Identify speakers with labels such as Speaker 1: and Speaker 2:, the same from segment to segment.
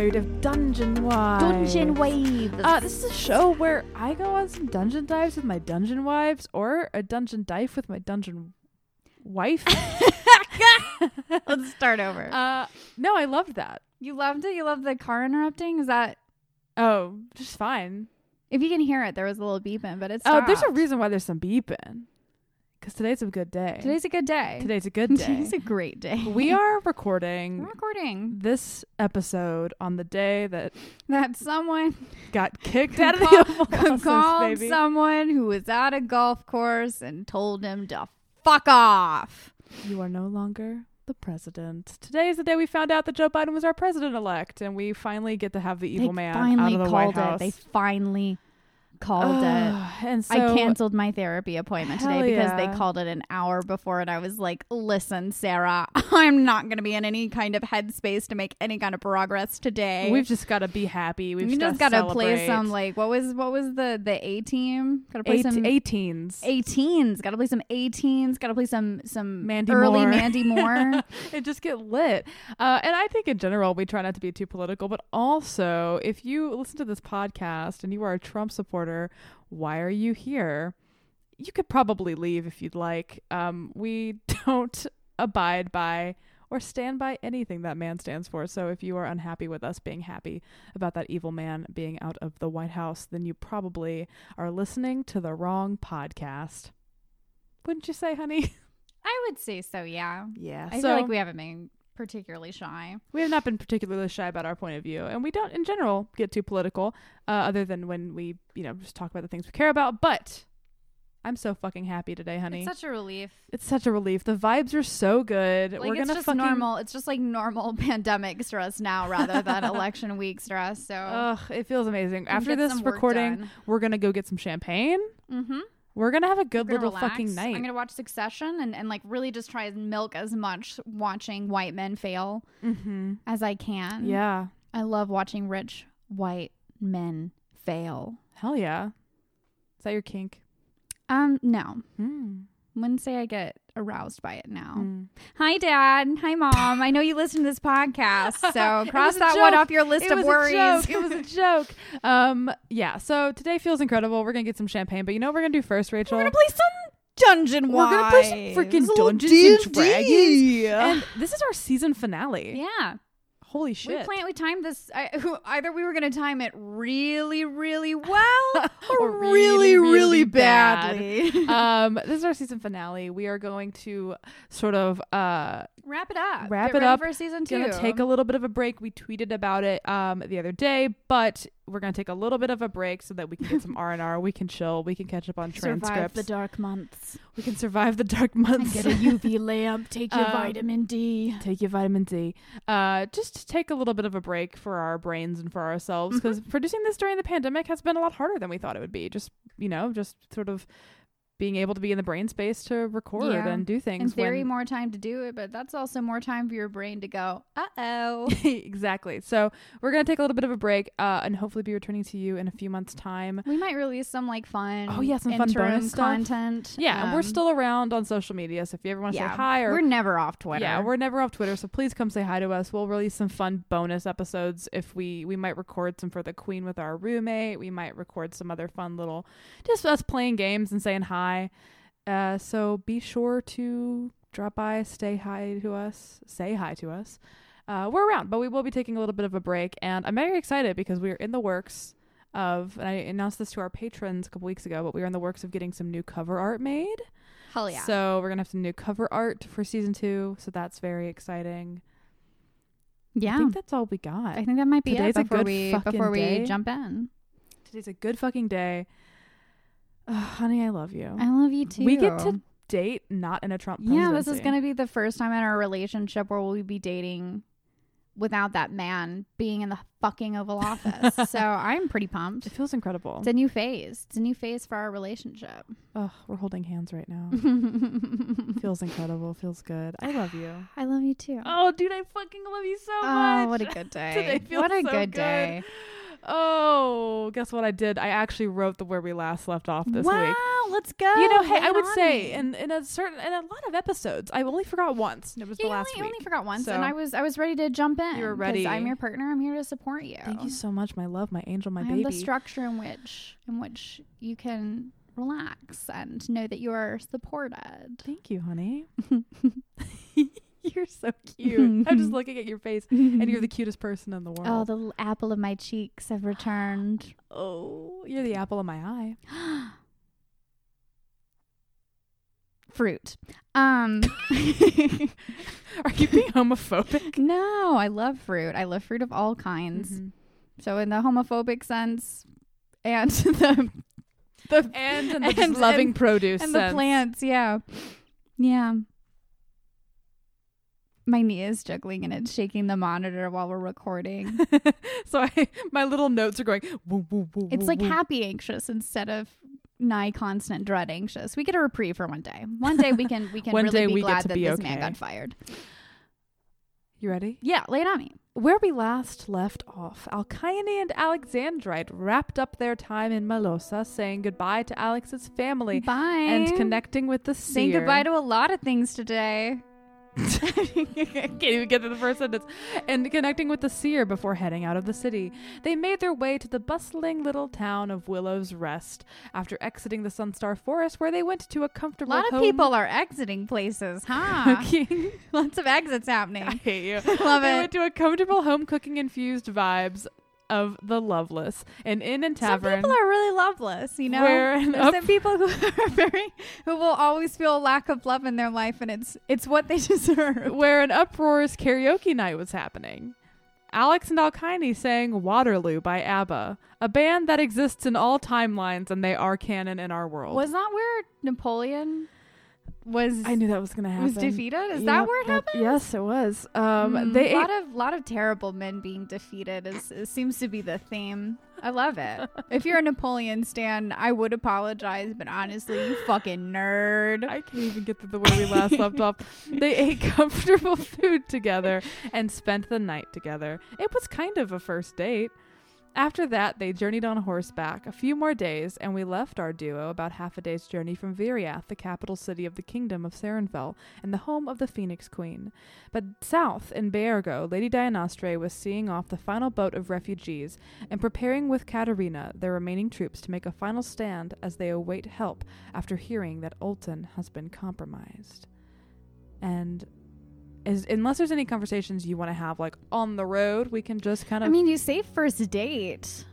Speaker 1: Welcome to this episode of Dungeon Wives.
Speaker 2: Dungeon Waves.
Speaker 1: Uh, this is a show where I go on some dungeon dives with my dungeon wives, or a dungeon dive with my dungeon wife.
Speaker 2: Let's start over.
Speaker 1: uh, no, I loved that.
Speaker 2: you loved it. You loved the car interrupting. Is that
Speaker 1: Oh, just fine.
Speaker 2: if you can hear it? There was a little beeping, but it's
Speaker 1: Oh, there's a reason why there's some beeping. Because today's a good day.
Speaker 2: Today's a good day.
Speaker 1: Today's a good day.
Speaker 2: Today's a great day.
Speaker 1: we are
Speaker 2: We're
Speaker 1: recording
Speaker 2: recording
Speaker 1: this episode on the day that
Speaker 2: that someone
Speaker 1: got kicked out of the
Speaker 2: call-
Speaker 1: Oval
Speaker 2: could
Speaker 1: Office,
Speaker 2: called
Speaker 1: baby.
Speaker 2: someone who was at a golf course and told him to fuck off.
Speaker 1: You are no longer the president. Today is the day we found out that Joe Biden was our president elect, and we finally get to have the evil
Speaker 2: they
Speaker 1: man
Speaker 2: finally
Speaker 1: out of the
Speaker 2: called
Speaker 1: White House.
Speaker 2: it. They finally called it.
Speaker 1: And so
Speaker 2: I canceled my therapy appointment today because
Speaker 1: yeah.
Speaker 2: they called it an hour before, and I was like, "Listen, Sarah, I'm not going to be in any kind of headspace to make any kind of progress today.
Speaker 1: We've just got to be happy. We've
Speaker 2: just
Speaker 1: got
Speaker 2: to play some like what was what was the the A team? Got to play
Speaker 1: eight,
Speaker 2: some
Speaker 1: A*Teens.
Speaker 2: A*Teens. Got to play some A*Teens. Got to play some some
Speaker 1: Mandy
Speaker 2: early
Speaker 1: Moore.
Speaker 2: Mandy Moore.
Speaker 1: and just get lit. Uh, and I think in general, we try not to be too political, but also if you listen to this podcast and you are a Trump supporter, why are you here? You could probably leave if you'd like. Um, we don't abide by or stand by anything that man stands for. So if you are unhappy with us being happy about that evil man being out of the White House, then you probably are listening to the wrong podcast. Wouldn't you say, honey?
Speaker 2: I would say so. Yeah.
Speaker 1: Yeah.
Speaker 2: I feel like we haven't been particularly shy.
Speaker 1: we have not been particularly shy about our point of view, and we don't, in general, get too political, uh, other than when we, you know, just talk about the things we care about. But I'm so fucking happy today, honey.
Speaker 2: It's such a relief.
Speaker 1: It's such a relief. The vibes are so good.
Speaker 2: Like
Speaker 1: We're
Speaker 2: it's
Speaker 1: gonna
Speaker 2: just
Speaker 1: fucking,
Speaker 2: normal. It's just like normal pandemic stress now rather than election week stress. So
Speaker 1: Ugh, it feels amazing. After this recording,
Speaker 2: done.
Speaker 1: we're gonna go get some champagne.
Speaker 2: Mm-hmm.
Speaker 1: We're gonna have a good little
Speaker 2: relax.
Speaker 1: fucking night.
Speaker 2: I'm gonna watch Succession and, and like really just try and milk as much watching white men fail
Speaker 1: mm-hmm.
Speaker 2: as I can.
Speaker 1: Yeah.
Speaker 2: I love watching rich white men fail.
Speaker 1: Hell yeah. Is that your kink?
Speaker 2: Um, no.
Speaker 1: Mm.
Speaker 2: Wouldn't say I get aroused by it now.
Speaker 1: Mm.
Speaker 2: Hi, Dad. Hi, Mom. I know you listen to this podcast, so cross
Speaker 1: was a
Speaker 2: that one off your list
Speaker 1: it
Speaker 2: of
Speaker 1: was
Speaker 2: worries.
Speaker 1: A joke. It was a joke. Um, yeah. So today feels incredible. We're gonna get some champagne, but you know what we're gonna do first, Rachel?
Speaker 2: We're gonna play some Dungeon war.
Speaker 1: We're gonna play some freaking
Speaker 2: A little
Speaker 1: Dungeons and
Speaker 2: D&D.
Speaker 1: and this is our season finale.
Speaker 2: yeah,
Speaker 1: Holy shit.
Speaker 2: we planned. We timed this. I, either we were gonna time it really, really well, or,
Speaker 1: Or
Speaker 2: really,
Speaker 1: really,
Speaker 2: really,
Speaker 1: really
Speaker 2: badly.
Speaker 1: um, this is our season finale. We are going to sort of uh
Speaker 2: wrap it up.
Speaker 1: Wrap
Speaker 2: Get
Speaker 1: it up.
Speaker 2: for season two.
Speaker 1: gonna take a little bit of a break. We tweeted about it um the other day, but we're gonna take a little bit of a break so that we can get some R and R. We can chill. We can catch up on
Speaker 2: survive
Speaker 1: transcripts.
Speaker 2: the dark months.
Speaker 1: we can survive the dark months.
Speaker 2: Get a UV lamp. Take your
Speaker 1: Um,
Speaker 2: vitamin D.
Speaker 1: take your vitamin D. Uh, just take a little bit of a break for our brains and for ourselves
Speaker 2: Mm-hmm.
Speaker 1: because producing this during the pandemic has been a lot harder than we thought it would be. Just you know, just sort of being able to be in the brain space to record
Speaker 2: Yeah.
Speaker 1: and do
Speaker 2: In
Speaker 1: things.
Speaker 2: theory,
Speaker 1: when-
Speaker 2: more time to do it, but that's also more time for your brain to go, uh oh.
Speaker 1: exactly. So we're gonna take a little bit of a break uh, and hopefully be returning to you in a few months' time.
Speaker 2: we might release some like fun,
Speaker 1: Oh, yeah, some fun bonus stuff.
Speaker 2: content.
Speaker 1: Yeah, and we're
Speaker 2: Um,
Speaker 1: still around on social media. So if you ever want to
Speaker 2: yeah,
Speaker 1: say hi or
Speaker 2: we're never off Twitter.
Speaker 1: Yeah, we're never off Twitter, so please come say hi to us. We'll release some fun bonus episodes if we we might record some for the Queen with our roommate. We might record some other fun little just us playing games and saying hi. Uh, so be sure to drop by, stay hi to us, say hi to us. Uh, we're around, but we will be taking a little bit of a break, and I'm very excited because we're in the works of. And I announced this to our patrons a couple weeks ago, but we are in the works of getting some new cover art made.
Speaker 2: Hell yeah.
Speaker 1: So we're gonna have some new cover art for season two. So that's very exciting.
Speaker 2: yeah.
Speaker 1: I think that's all we got.
Speaker 2: I think that might be
Speaker 1: Today's a
Speaker 2: it before
Speaker 1: good
Speaker 2: we before we
Speaker 1: day.
Speaker 2: jump in.
Speaker 1: Today's a good fucking day. Ugh, honey, I love you.
Speaker 2: I love you too.
Speaker 1: We get to date not in a Trump
Speaker 2: Yeah, this is
Speaker 1: presidency.
Speaker 2: gonna be the first time in our relationship where we'll be dating without that man being in the fucking Oval Office. so I'm pretty pumped.
Speaker 1: It feels incredible.
Speaker 2: It's a new phase. It's a new phase for our relationship.
Speaker 1: Ugh, we're holding hands right now.
Speaker 2: I
Speaker 1: feels incredible. Feels good. I love you.
Speaker 2: I love you too.
Speaker 1: Oh, dude, I fucking love you so
Speaker 2: Oh,
Speaker 1: much.
Speaker 2: what a good day.
Speaker 1: Today feels
Speaker 2: what a
Speaker 1: so
Speaker 2: good
Speaker 1: good.
Speaker 2: day.
Speaker 1: Oh, guess what I did? I actually wrote the where we last left off this
Speaker 2: wow,
Speaker 1: week.
Speaker 2: Wow, let's go.
Speaker 1: You know, hey, I would say in, in a certain in a lot of episodes, I only forgot once. It was
Speaker 2: Yeah,
Speaker 1: the last
Speaker 2: only,
Speaker 1: week.
Speaker 2: only forgot once,
Speaker 1: So-
Speaker 2: and I was I was ready to jump in.
Speaker 1: You were ready.
Speaker 2: I'm your partner. I'm here to support you.
Speaker 1: Thank you so much, my love, my angel, my
Speaker 2: I
Speaker 1: baby.
Speaker 2: the structure in which in which you can relax and know that you are supported.
Speaker 1: Thank you, honey. you're so cute. I'm just looking at your face, and you're the cutest person in the world.
Speaker 2: Oh, the l- apple of my cheeks have returned.
Speaker 1: Oh, you're the apple of my eye.
Speaker 2: Fruit. Um
Speaker 1: Are you being homophobic?
Speaker 2: No, I love fruit. I love fruit of all kinds.
Speaker 1: Mhm.
Speaker 2: So in the homophobic sense and the the
Speaker 1: And just
Speaker 2: And-
Speaker 1: loving
Speaker 2: and-
Speaker 1: produce
Speaker 2: and the plants, yeah. Yeah. My knee is juggling and it's shaking the monitor while we're recording.
Speaker 1: so I, my little notes are going. Woo, woo, woo,
Speaker 2: It's like happy anxious instead of nigh constant dread anxious. We get a reprieve for one day. One day we can we can
Speaker 1: One
Speaker 2: really
Speaker 1: day
Speaker 2: be
Speaker 1: we get
Speaker 2: glad
Speaker 1: to
Speaker 2: that
Speaker 1: be
Speaker 2: this
Speaker 1: okay.
Speaker 2: man got fired.
Speaker 1: You ready?
Speaker 2: Yeah, lay it on me.
Speaker 1: Where we last left off, Alcyone and Alexandrite wrapped up their time in Melosa, saying goodbye to Alex's family
Speaker 2: Bye.
Speaker 1: and connecting with the seer.
Speaker 2: Saying goodbye to a lot of things today.
Speaker 1: Can't even get to the first sentence. And connecting with the seer before heading out of the city. They made their way to the bustling little town of Willow's Rest after exiting the Sunstar Forest, where they went to a comfortable.
Speaker 2: A lot of
Speaker 1: home
Speaker 2: people are exiting places, huh? Lots of exits happening.
Speaker 1: I hate you.
Speaker 2: Love
Speaker 1: they
Speaker 2: it.
Speaker 1: went to a comfortable home cooking infused vibes of the Loveless, an inn and tavern.
Speaker 2: Some people are really loveless, you know. There's
Speaker 1: up-
Speaker 2: some people who are very who will always feel a lack of love in their life, and it's it's what they deserve.
Speaker 1: where an uproarious karaoke night was happening. Alex and Alkyne sang Waterloo by ABBA, a band that exists in all timelines and they are canon in our world.
Speaker 2: Was that where Napoleon was
Speaker 1: I knew that was going to happen.
Speaker 2: was defeated? Is
Speaker 1: Yep,
Speaker 2: that where it happened?
Speaker 1: Yes, it was. Um,
Speaker 2: Mm,
Speaker 1: they
Speaker 2: a lot
Speaker 1: ate-
Speaker 2: of lot of terrible men being defeated is, is seems to be the theme. I love it. if you're a Napoleon stan, I would apologize, but honestly, you fucking nerd.
Speaker 1: I can't even get to the where we last left off. They ate comfortable food together and spent the night together. It was kind of a first date. After that, they journeyed on horseback a few more days, and we left our duo about half a day's journey from Viriath, the capital city of the kingdom of Sarenfell and the home of the Phoenix Queen. But south in Baergo, Lady Dianostre was seeing off the final boat of refugees and preparing with Katerina their remaining troops to make a final stand as they await help after hearing that Olton has been compromised. And as, unless there's any conversations you want to have like on the road, we can just kind of.
Speaker 2: I mean, you say first date.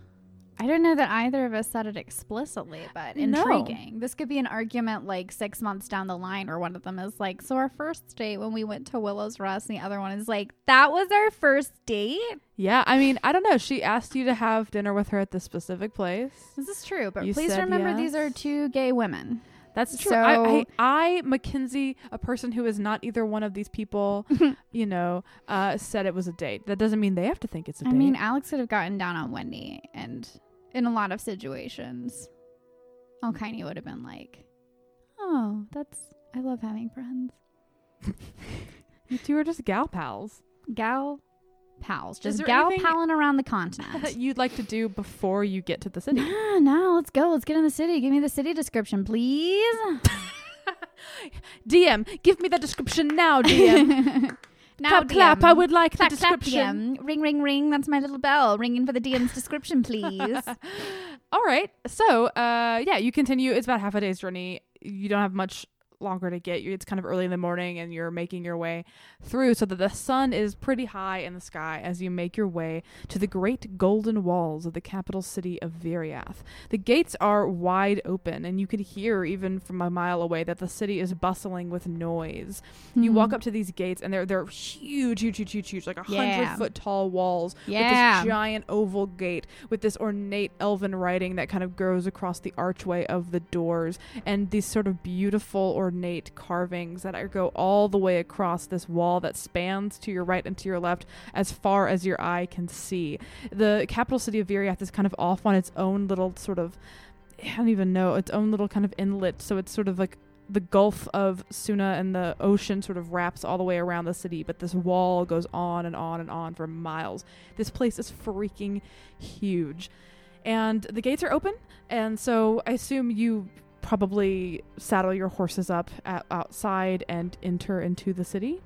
Speaker 2: I don't know that either of us said it explicitly, but
Speaker 1: No.
Speaker 2: intriguing. This could be an argument like six months down the line, where one of them is like, "So our first date when we went to Willow's Rest," and the other one is like, "That was our first date."
Speaker 1: Yeah, I mean, I don't know. She asked you to have dinner with her at this specific place.
Speaker 2: This is true, but
Speaker 1: You
Speaker 2: please remember these are two gay women.
Speaker 1: That's true.
Speaker 2: So-
Speaker 1: I, I, I, Mackenzie, a person who is not either one of these people, you know, uh, said it was a date. That doesn't mean they have to think it's a
Speaker 2: I
Speaker 1: date.
Speaker 2: I mean, Alex could have gotten down on Wendy, and in a lot of situations, Alkine would have been like, "Oh, that's I love having friends."
Speaker 1: you two are just gal pals.
Speaker 2: gal pals, just gal
Speaker 1: anything-
Speaker 2: palling around the continent.
Speaker 1: You'd like to do before you get to the city.
Speaker 2: nah, nah, let's go. Let's get in the city. Give me the city description, please.
Speaker 1: DM, give me the description now, DM.
Speaker 2: now,
Speaker 1: clap, clap. I would like
Speaker 2: clap,
Speaker 1: the
Speaker 2: clap,
Speaker 1: description.
Speaker 2: DM. Ring, ring, ring. That's my little bell ringing for the DM's description, please.
Speaker 1: All right. So, uh, yeah, you continue. It's about half a day's journey. You don't have much longer to get. You- It's kind of early in the morning, and you're making your way through so that the sun is pretty high in the sky as you make your way to the great golden walls of the capital city of Viriath. The gates are wide open, and you can hear even from a mile away that the city is bustling with noise. You walk
Speaker 2: Mhm.
Speaker 1: up to these gates, and they're they're huge, huge, huge, huge, huge, like a hundred
Speaker 2: Yeah.
Speaker 1: foot tall walls
Speaker 2: Yeah.
Speaker 1: with this giant oval gate with this ornate elven writing that kind of goes across the archway of the doors and these sort of beautiful ornate carvings that go all the way across this wall that spans to your right and to your left as far as your eye can see. The capital city of Viriath is kind of off on its own little sort of I don't even know its own little kind of inlet so it's sort of like the Gulf of Suna and the ocean sort of wraps all the way around the city, but this wall goes on and on and on for miles. This place is freaking huge. And the gates are open, and so I assume you probably saddle your horses up at, outside and enter into the city.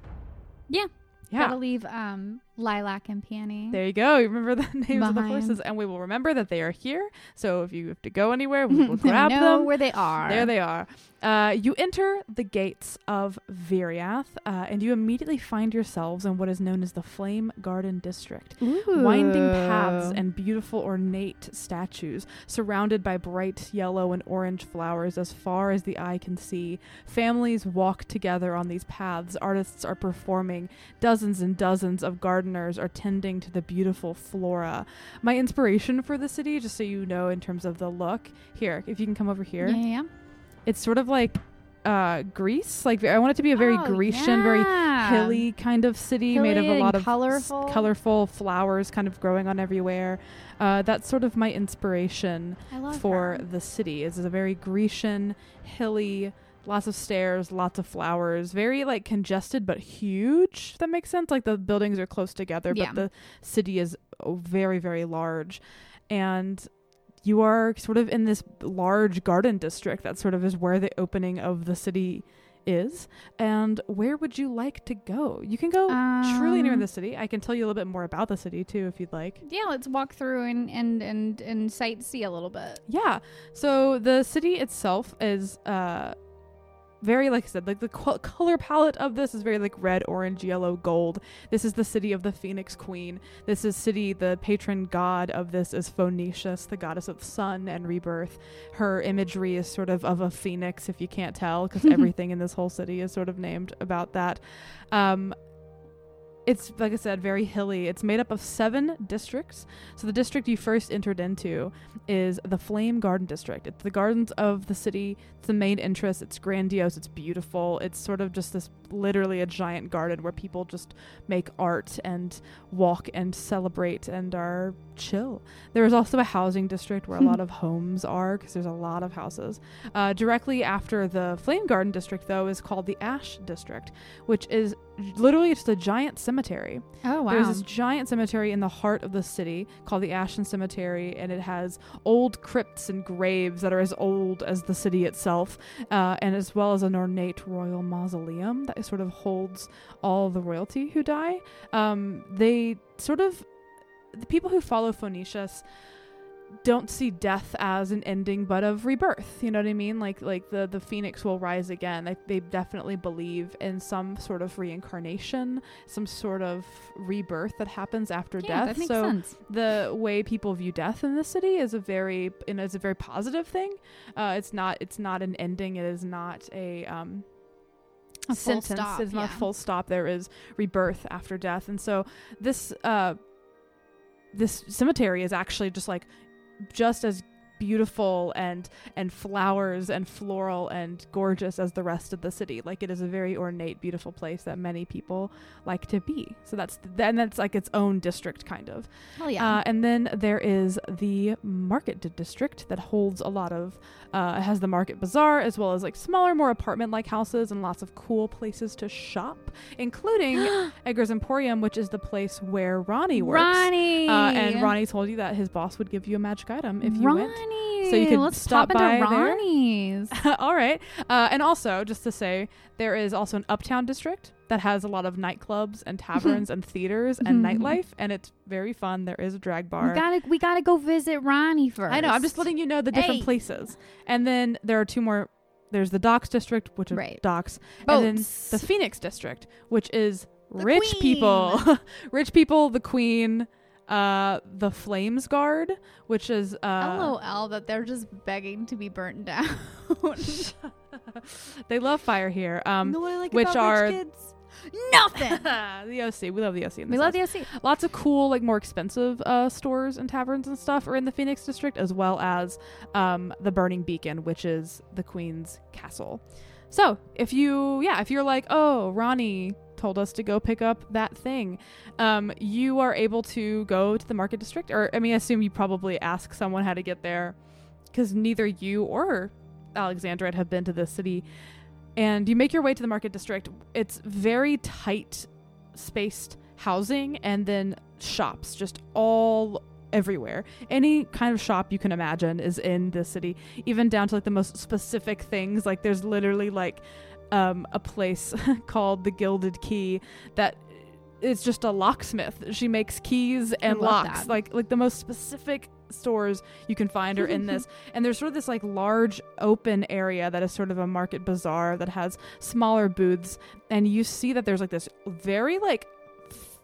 Speaker 2: Yeah.
Speaker 1: Yeah.
Speaker 2: Gotta leave um, Lilac and Peony.
Speaker 1: There you go. You remember the names of the horses, and we will remember that they are here. So if you have to go anywhere, we will grab
Speaker 2: know
Speaker 1: them.
Speaker 2: where they are.
Speaker 1: There they are. Uh, you enter the gates of Viriath, uh, and you immediately find yourselves in what is known as the Flame Garden District. Winding paths and beautiful ornate statues, surrounded by bright yellow and orange flowers as far as the eye can see. Families walk together on these paths. Artists are performing. Dozens and dozens of gardeners are tending to the beautiful flora. My inspiration for the city, just so you know, in terms of the look, here, if you can come over here,
Speaker 2: Yeah, yeah.
Speaker 1: It's sort of like uh, Greece. Like I want it to be a very
Speaker 2: Oh,
Speaker 1: Grecian, very hilly kind of city made of a lot of s-
Speaker 2: colorful.
Speaker 1: colorful flowers kind of growing on everywhere. Uh, that's sort of my inspiration for
Speaker 2: her.
Speaker 1: the city. Is a very Grecian, hilly, lots of stairs, lots of flowers, very like congested but huge. If that makes sense. Like the buildings are close together,
Speaker 2: Yeah.
Speaker 1: but the city is oh, very very large, and you are sort of in this large garden district that sort of is where the opening of the city is. And where would you like to go? You can go truly anywhere in
Speaker 2: Um,
Speaker 1: the city. I can tell you a little bit more about the city too if you'd like.
Speaker 2: Yeah, let's walk through and and and and sightsee a little bit.
Speaker 1: Yeah. So the city itself is uh very like I said, like the co- color palette of this is very like red, orange, yellow, gold. This is the city of the Phoenix Queen. This is city. The patron god of this is Phoenicius, the goddess of the sun and rebirth. Her imagery is sort of of a phoenix, if you can't tell, because everything in this whole city is sort of named about that. Um, it's like I said, very hilly. It's made up of seven districts. So the district you first entered into is the Flame Garden District. It's the gardens of the city. It's the main interest. It's grandiose. It's beautiful. It's sort of just this literally a giant garden where people just make art and walk and celebrate and are chill. There is also a housing district where a lot of homes are because there's a lot of houses. Uh, directly after the Flame Garden District, though, is called the Ash District, which is literally just a giant cemetery.
Speaker 2: Oh
Speaker 1: There's this giant cemetery in the heart of the city called the Ashton Cemetery, and it has old crypts and graves that are as old as the city itself, uh, and as well as an ornate royal mausoleum that sort of holds all the royalty who die. Um, they sort of, the people who follow Phoenicius don't see death as an ending but of rebirth you know what i mean? Like like the the phoenix will rise again. Like they definitely believe in some sort of reincarnation some sort of rebirth that happens after
Speaker 2: yeah,
Speaker 1: death.
Speaker 2: that makes
Speaker 1: so
Speaker 2: sense.
Speaker 1: the way people view death in the city is a very you know, is a very positive thing. Uh, it's not it's not an ending. It is not a um
Speaker 2: A
Speaker 1: sentence.
Speaker 2: stop,
Speaker 1: it's not
Speaker 2: yeah.
Speaker 1: a full stop. There is rebirth after death. And so this uh this cemetery is actually just like just as beautiful and and flowers and floral and gorgeous as the rest of the city like it is a very ornate beautiful place that many people like to be so that's then that's like its own district kind of
Speaker 2: Hell yeah.
Speaker 1: uh, and then there is the market district that holds a lot of, uh, has the market bazaar as well as like smaller, more apartment like houses and lots of cool places to shop, including Edgar's Emporium, which is the place where Ronnie works.
Speaker 2: Ronnie.
Speaker 1: Uh, and Ronnie told you that his boss would give you a magic item if you
Speaker 2: Ronnie.
Speaker 1: went. So you can
Speaker 2: Let's
Speaker 1: stop
Speaker 2: pop
Speaker 1: by
Speaker 2: into. Ronnie's.
Speaker 1: All right. Uh, and also, just to say, there is also an uptown district that has a lot of nightclubs and taverns and theaters and nightlife, and it's very fun. There is a drag bar.
Speaker 2: We gotta we gotta go visit Ronnie first.
Speaker 1: I know. I'm just letting you know the different
Speaker 2: Hey.
Speaker 1: places. And then there are two more. There's the Docks district, which is
Speaker 2: Right.
Speaker 1: Docks, and then
Speaker 2: Boats.
Speaker 1: the Phoenix district, which is
Speaker 2: The
Speaker 1: rich people, rich people, the Queen, uh, the Flames Guard, which is uh,
Speaker 2: LOL that they're just begging to be burnt down.
Speaker 1: they love fire here. Um,
Speaker 2: like
Speaker 1: which are-
Speaker 2: kids? Nothing.
Speaker 1: the OC, we love the OC. In
Speaker 2: we love the OC.
Speaker 1: lots of cool like more expensive uh, stores and taverns and stuff are in the phoenix district as well as um, the burning beacon which is the queen's castle so if you yeah if you're like oh ronnie told us to go pick up that thing um, you are able to go to the market district or i mean i assume you probably ask someone how to get there because neither you or alexandra have been to the city and you make your way to the market district. It's very tight spaced housing and then shops just all everywhere. Any kind of shop you can imagine is in this city, even down to like the most specific things. Like there's literally like um, a place called the Gilded Key that is just a locksmith. She makes keys and locks.
Speaker 2: that.
Speaker 1: Like like the most specific stores you can find are in this. And there's sort of this like large open area that is sort of a market bazaar that has smaller booths and you see that there's like this very like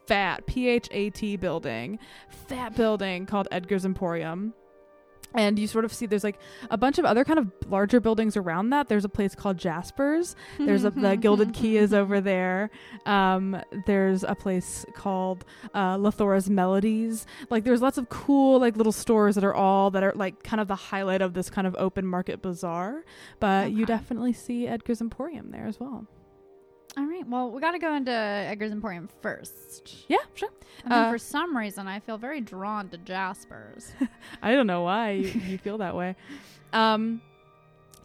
Speaker 1: fat PHAT building, fat building called Edgar's Emporium. And you sort of see there's like a bunch of other kind of larger buildings around that. There's a place called Jasper's. There's a, the Gilded Key is over there. Um, there's a place called uh, Lathora's Melodies. Like there's lots of cool like little stores that are all that are like kind of the highlight of this kind of open market bazaar. But you definitely see Edgar's Emporium there as well.
Speaker 2: All right. Well, we got to go into Edgar's Emporium first.
Speaker 1: Yeah, sure.
Speaker 2: And then
Speaker 1: Uh,
Speaker 2: for some reason, I feel very drawn to Jasper's.
Speaker 1: I don't know why you, you feel that way. Um,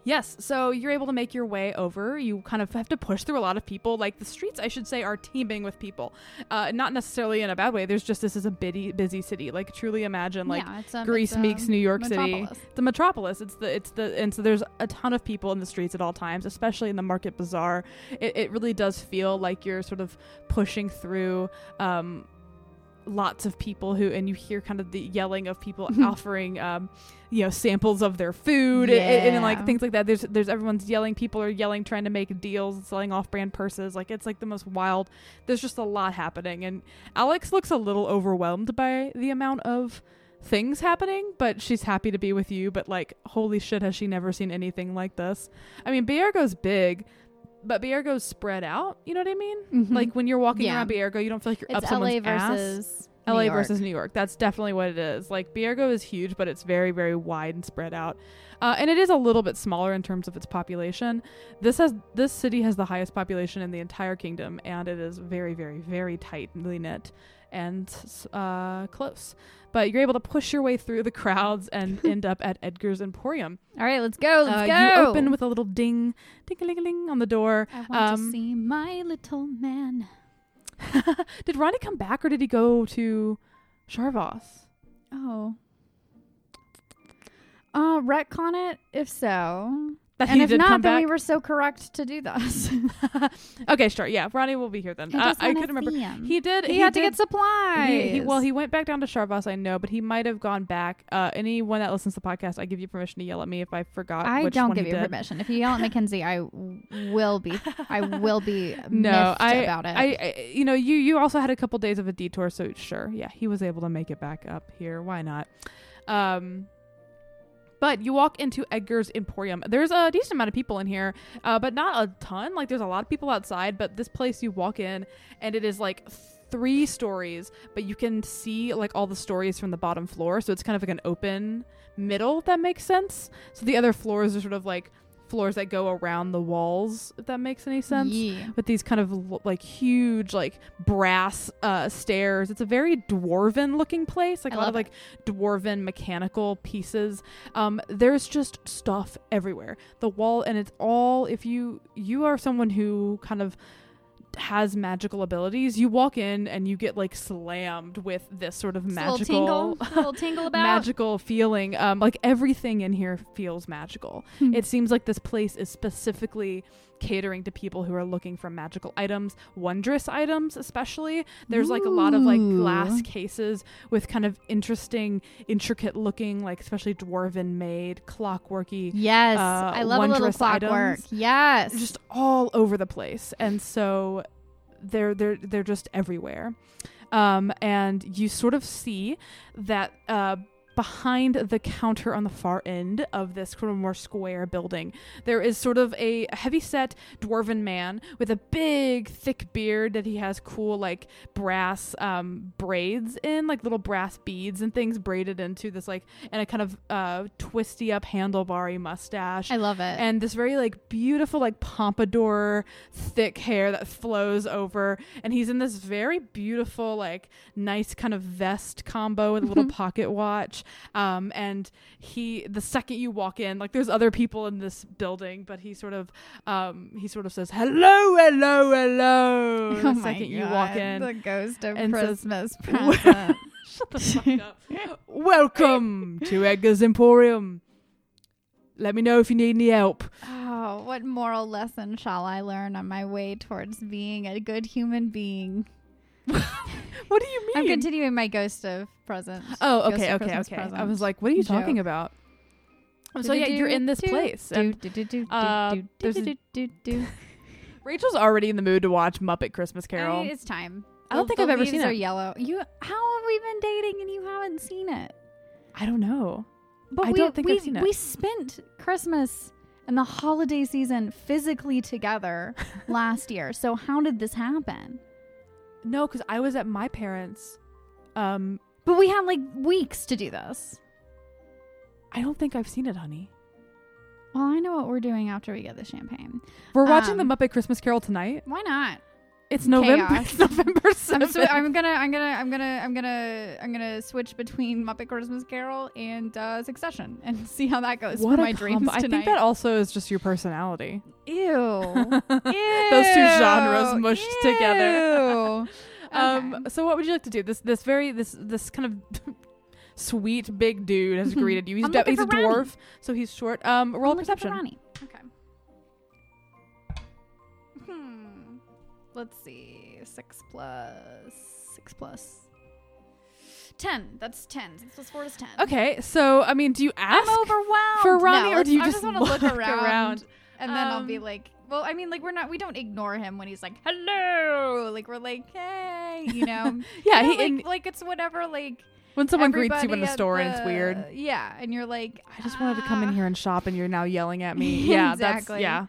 Speaker 1: yes, so you're able to make your way over. You kind of have to push through a lot of people. Like the streets, I should say, are teeming with people. Uh, not necessarily in a bad way. There's just this is a busy, busy city. Like truly imagine like
Speaker 2: yeah, it's, um,
Speaker 1: Greece meets
Speaker 2: um,
Speaker 1: New York City.
Speaker 2: metropolis.
Speaker 1: the metropolis. It's the it's the and so there's a ton of people in the streets at all times, especially in the market bazaar. It, it really does feel like you're sort of pushing through um, lots of people who and you hear kind of the yelling of people offering um, you know samples of their food and, and, and, like things like that. There's there's everyone's yelling. People are yelling, trying to make deals, selling off-brand purses. Like it's like the most wild. There's just a lot happening, and Alex looks a little overwhelmed by the amount of things happening, but she's happy to be with you. But like, holy shit, has she never seen anything like this? I mean, Biergo's big, but Biergo's spread out. You know what I mean?
Speaker 2: Mhm.
Speaker 1: Like when you're walking
Speaker 2: Yeah.
Speaker 1: around Biergo, you don't feel like you're up
Speaker 2: it's
Speaker 1: someone's
Speaker 2: LA
Speaker 1: ass.
Speaker 2: versus
Speaker 1: LA
Speaker 2: New York.
Speaker 1: versus New York. That's definitely what it is. Like Biergo is huge, but it's very, very wide and spread out. Uh, and it is a little bit smaller in terms of its population. This has this city has the highest population in the entire kingdom, and it is very, very, very tightly knit and uh, close. But you're able to push your way through the crowds and end up at Edgar's Emporium.
Speaker 2: All right, let's go. Let's
Speaker 1: Uh,
Speaker 2: go.
Speaker 1: You open with a little ding, ding, a ding, ding on the door.
Speaker 2: I want
Speaker 1: um,
Speaker 2: to see my little man.
Speaker 1: did Ronnie come back or did he go to Sharvos?
Speaker 2: Oh. Uh, retcon it if so.
Speaker 1: That
Speaker 2: and
Speaker 1: he
Speaker 2: if
Speaker 1: did
Speaker 2: not,
Speaker 1: come
Speaker 2: then
Speaker 1: back.
Speaker 2: we were so correct to do this.
Speaker 1: okay, sure. Yeah, Ronnie will be here then.
Speaker 2: I,
Speaker 1: uh, I couldn't remember.
Speaker 2: him.
Speaker 1: He did.
Speaker 2: He, had to get supplies.
Speaker 1: He, he, well, he went back down to Sharvas, I know, but he might have gone back. Uh, anyone that listens to the podcast, I give you permission to yell at me if I forgot.
Speaker 2: I don't give
Speaker 1: he
Speaker 2: you
Speaker 1: did.
Speaker 2: permission. If you yell at Mackenzie, I will be. I will be
Speaker 1: No, I,
Speaker 2: about it.
Speaker 1: I, I, you know, you you also had a couple days of a detour, so sure, yeah, he was able to make it back up here. Why not? Um, but you walk into Edgar's Emporium. There's a decent amount of people in here, uh, but not a ton. Like there's a lot of people outside, but this place you walk in and it is like three stories, but you can see like all the stories from the bottom floor, so it's kind of like an open middle. That makes sense. So the other floors are sort of like floors that go around the walls. If that makes any sense
Speaker 2: Yeah.
Speaker 1: with these kind of like huge like brass uh stairs it's a very dwarven looking place like
Speaker 2: I
Speaker 1: a lot of like dwarven mechanical pieces um there's just stuff everywhere the wall and it's all if you you are someone who kind of has magical abilities you walk in and you get like slammed with this sort of magical
Speaker 2: little tingle, tingle about.
Speaker 1: magical feeling um like everything in here feels magical
Speaker 2: Hmm.
Speaker 1: it seems like this place is specifically catering to people who are looking for magical items, wondrous items, especially. There's like a lot of like glass cases with kind of interesting, intricate looking, like especially dwarven made, clockworky,
Speaker 2: Yes,
Speaker 1: uh,
Speaker 2: I love a little clockwork.
Speaker 1: items.
Speaker 2: Yes,
Speaker 1: just all over the place. And so they're they're they're just everywhere. Um, and you sort of see that uh, behind the counter on the far end of this more square building, there is sort of a heavy set dwarven man with a big, thick beard that he has cool, like brass um, braids in, like little brass beads and things braided into this, like, and a kind of uh, twisty up handlebarry mustache.
Speaker 2: I love it.
Speaker 1: and this very like beautiful like pompadour thick hair that flows over. And he's in this very beautiful like nice kind of vest combo with a little pocket watch Um, and he, the second you walk in, like there's other people in this building, but he sort of, um, he sort of says, "Hello, hello, hello." the
Speaker 2: Oh my
Speaker 1: second you walk in,
Speaker 2: the ghost of
Speaker 1: and says,
Speaker 2: Christmas present.
Speaker 1: Shut the fuck up. Welcome to Edgar's Emporium. Let me know if you need any help.
Speaker 2: oh, what moral lesson shall I learn on my way towards being a good human being?
Speaker 1: What do you mean?
Speaker 2: I'm continuing my ghost of presents.
Speaker 1: oh,
Speaker 2: Ghost
Speaker 1: okay, okay, okay. I was like, what are you talking
Speaker 2: Joke.
Speaker 1: about? Oh, so yeah, you're in this place. And uh, Rachel's already in the mood to watch Muppet Christmas Carol.
Speaker 2: I mean, it's time.
Speaker 1: I don't
Speaker 2: The-
Speaker 1: think I've ever seen
Speaker 2: are yellow. You, how have we been dating and you haven't seen it?
Speaker 1: I don't know.
Speaker 2: But
Speaker 1: I
Speaker 2: we,
Speaker 1: don't think
Speaker 2: we,
Speaker 1: I've seen it.
Speaker 2: We spent Christmas and the holiday season physically together last year. So how did this happen?
Speaker 1: No, because I was at my parents. Um,
Speaker 2: But we had like weeks to do this.
Speaker 1: I don't think I've seen it, honey.
Speaker 2: Well, I know what we're doing after we get the champagne.
Speaker 1: We're watching
Speaker 2: Um,
Speaker 1: the Muppet Christmas Carol tonight.
Speaker 2: Why not?
Speaker 1: It's November.
Speaker 2: chaos.
Speaker 1: It's November
Speaker 2: I'm,
Speaker 1: 7th.
Speaker 2: sw- I'm gonna, I'm gonna, I'm gonna, I'm gonna, I'm gonna switch between Muppet Christmas Carol and uh, Succession and see how that goes
Speaker 1: what
Speaker 2: for my dreams
Speaker 1: combo. I think that also is just your personality.
Speaker 2: Ew. Ew.
Speaker 1: Those two genres mushed together. Um,
Speaker 2: Okay.
Speaker 1: so what would you like to do? This this very this this kind of sweet big dude has greeted you. He's
Speaker 2: I'm
Speaker 1: de- he's a
Speaker 2: for Ronnie.
Speaker 1: dwarf, so he's short. Um, roll
Speaker 2: I'm
Speaker 1: perception.
Speaker 2: Ronnie. Okay. Let's see. Six plus six plus ten. That's ten. Six plus four is ten.
Speaker 1: Okay, so I mean, do you ask
Speaker 2: I'm overwhelmed
Speaker 1: for Ronnie,
Speaker 2: No,
Speaker 1: or do you
Speaker 2: I
Speaker 1: just,
Speaker 2: want to
Speaker 1: look,
Speaker 2: look around,
Speaker 1: around?
Speaker 2: and then I'll be
Speaker 1: Um,
Speaker 2: like, well, I mean, like we're not, we don't ignore him when he's like, hello, like we're like, hey, you know,
Speaker 1: Yeah,
Speaker 2: You know,
Speaker 1: he,
Speaker 2: like, like it's whatever, like
Speaker 1: when someone greets you in
Speaker 2: the
Speaker 1: store and it's weird.
Speaker 2: yeah, and you're like,
Speaker 1: I just wanted to come in
Speaker 2: "Ah."
Speaker 1: here and shop, and you're now yelling at me. Yeah,
Speaker 2: Exactly.
Speaker 1: that's yeah.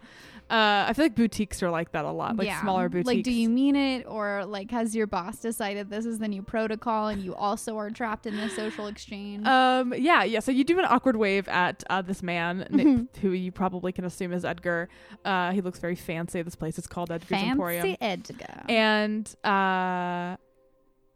Speaker 1: Uh, I feel like boutiques are like that a lot, like
Speaker 2: Yeah.
Speaker 1: smaller boutiques.
Speaker 2: Like, do you mean it, or like has your boss decided this is the new protocol, and you also are trapped in this social exchange?
Speaker 1: Um. Yeah. Yeah. So you do an awkward wave at uh, this man, who you probably can assume is Edgar. Uh, he looks very fancy. This place is called Edgar's Emporium.
Speaker 2: Fancy Edgar.
Speaker 1: And uh,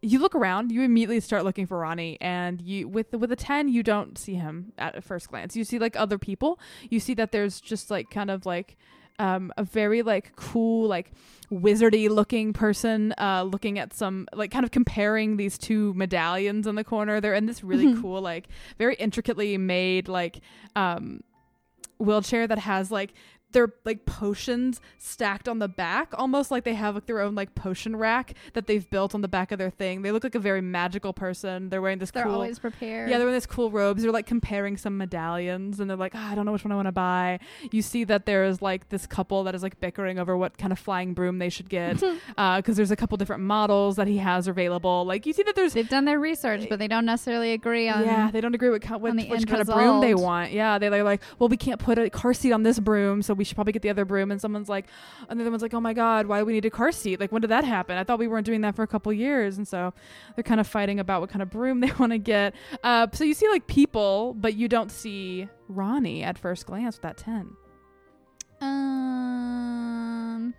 Speaker 1: you look around. You immediately start looking for Ronnie, and you with with a ten, you don't see him at first glance. You see like other people. You see that there's just like kind of like um, a very like cool like wizardy looking person uh, looking at some like kind of comparing these two medallions in the corner they're in this really
Speaker 2: Mhm.
Speaker 1: cool like very intricately made like um wheelchair that has like their like potions stacked on the back almost like they have like their own like potion rack that they've built on the back of their thing they look like a very magical person they're wearing this
Speaker 2: They're
Speaker 1: cool
Speaker 2: always prepared.
Speaker 1: yeah, they're in this cool robes. They're like comparing some medallions, and they're like, "Ah, I don't know which one I want to buy. You see that there is like this couple that is like bickering over what kind of flying broom they should get, because there's a couple different models that he has available. Like you see that there's
Speaker 2: They've done their research, but they don't necessarily agree on.
Speaker 1: yeah, they don't agree with which, which kind of broom they want. Yeah, they, they're like, well, we can't put a car seat on this broom, so we should probably get the other broom. And someone's like, and the other one's like, oh my god, why do we need a car seat? Like, when did that happen? I thought we weren't doing that for a couple years, and so they're kind of fighting about what kind of broom they want to get. Uh, so you see like people, but you don't see Ronnie at first glance with that ten.
Speaker 2: Um.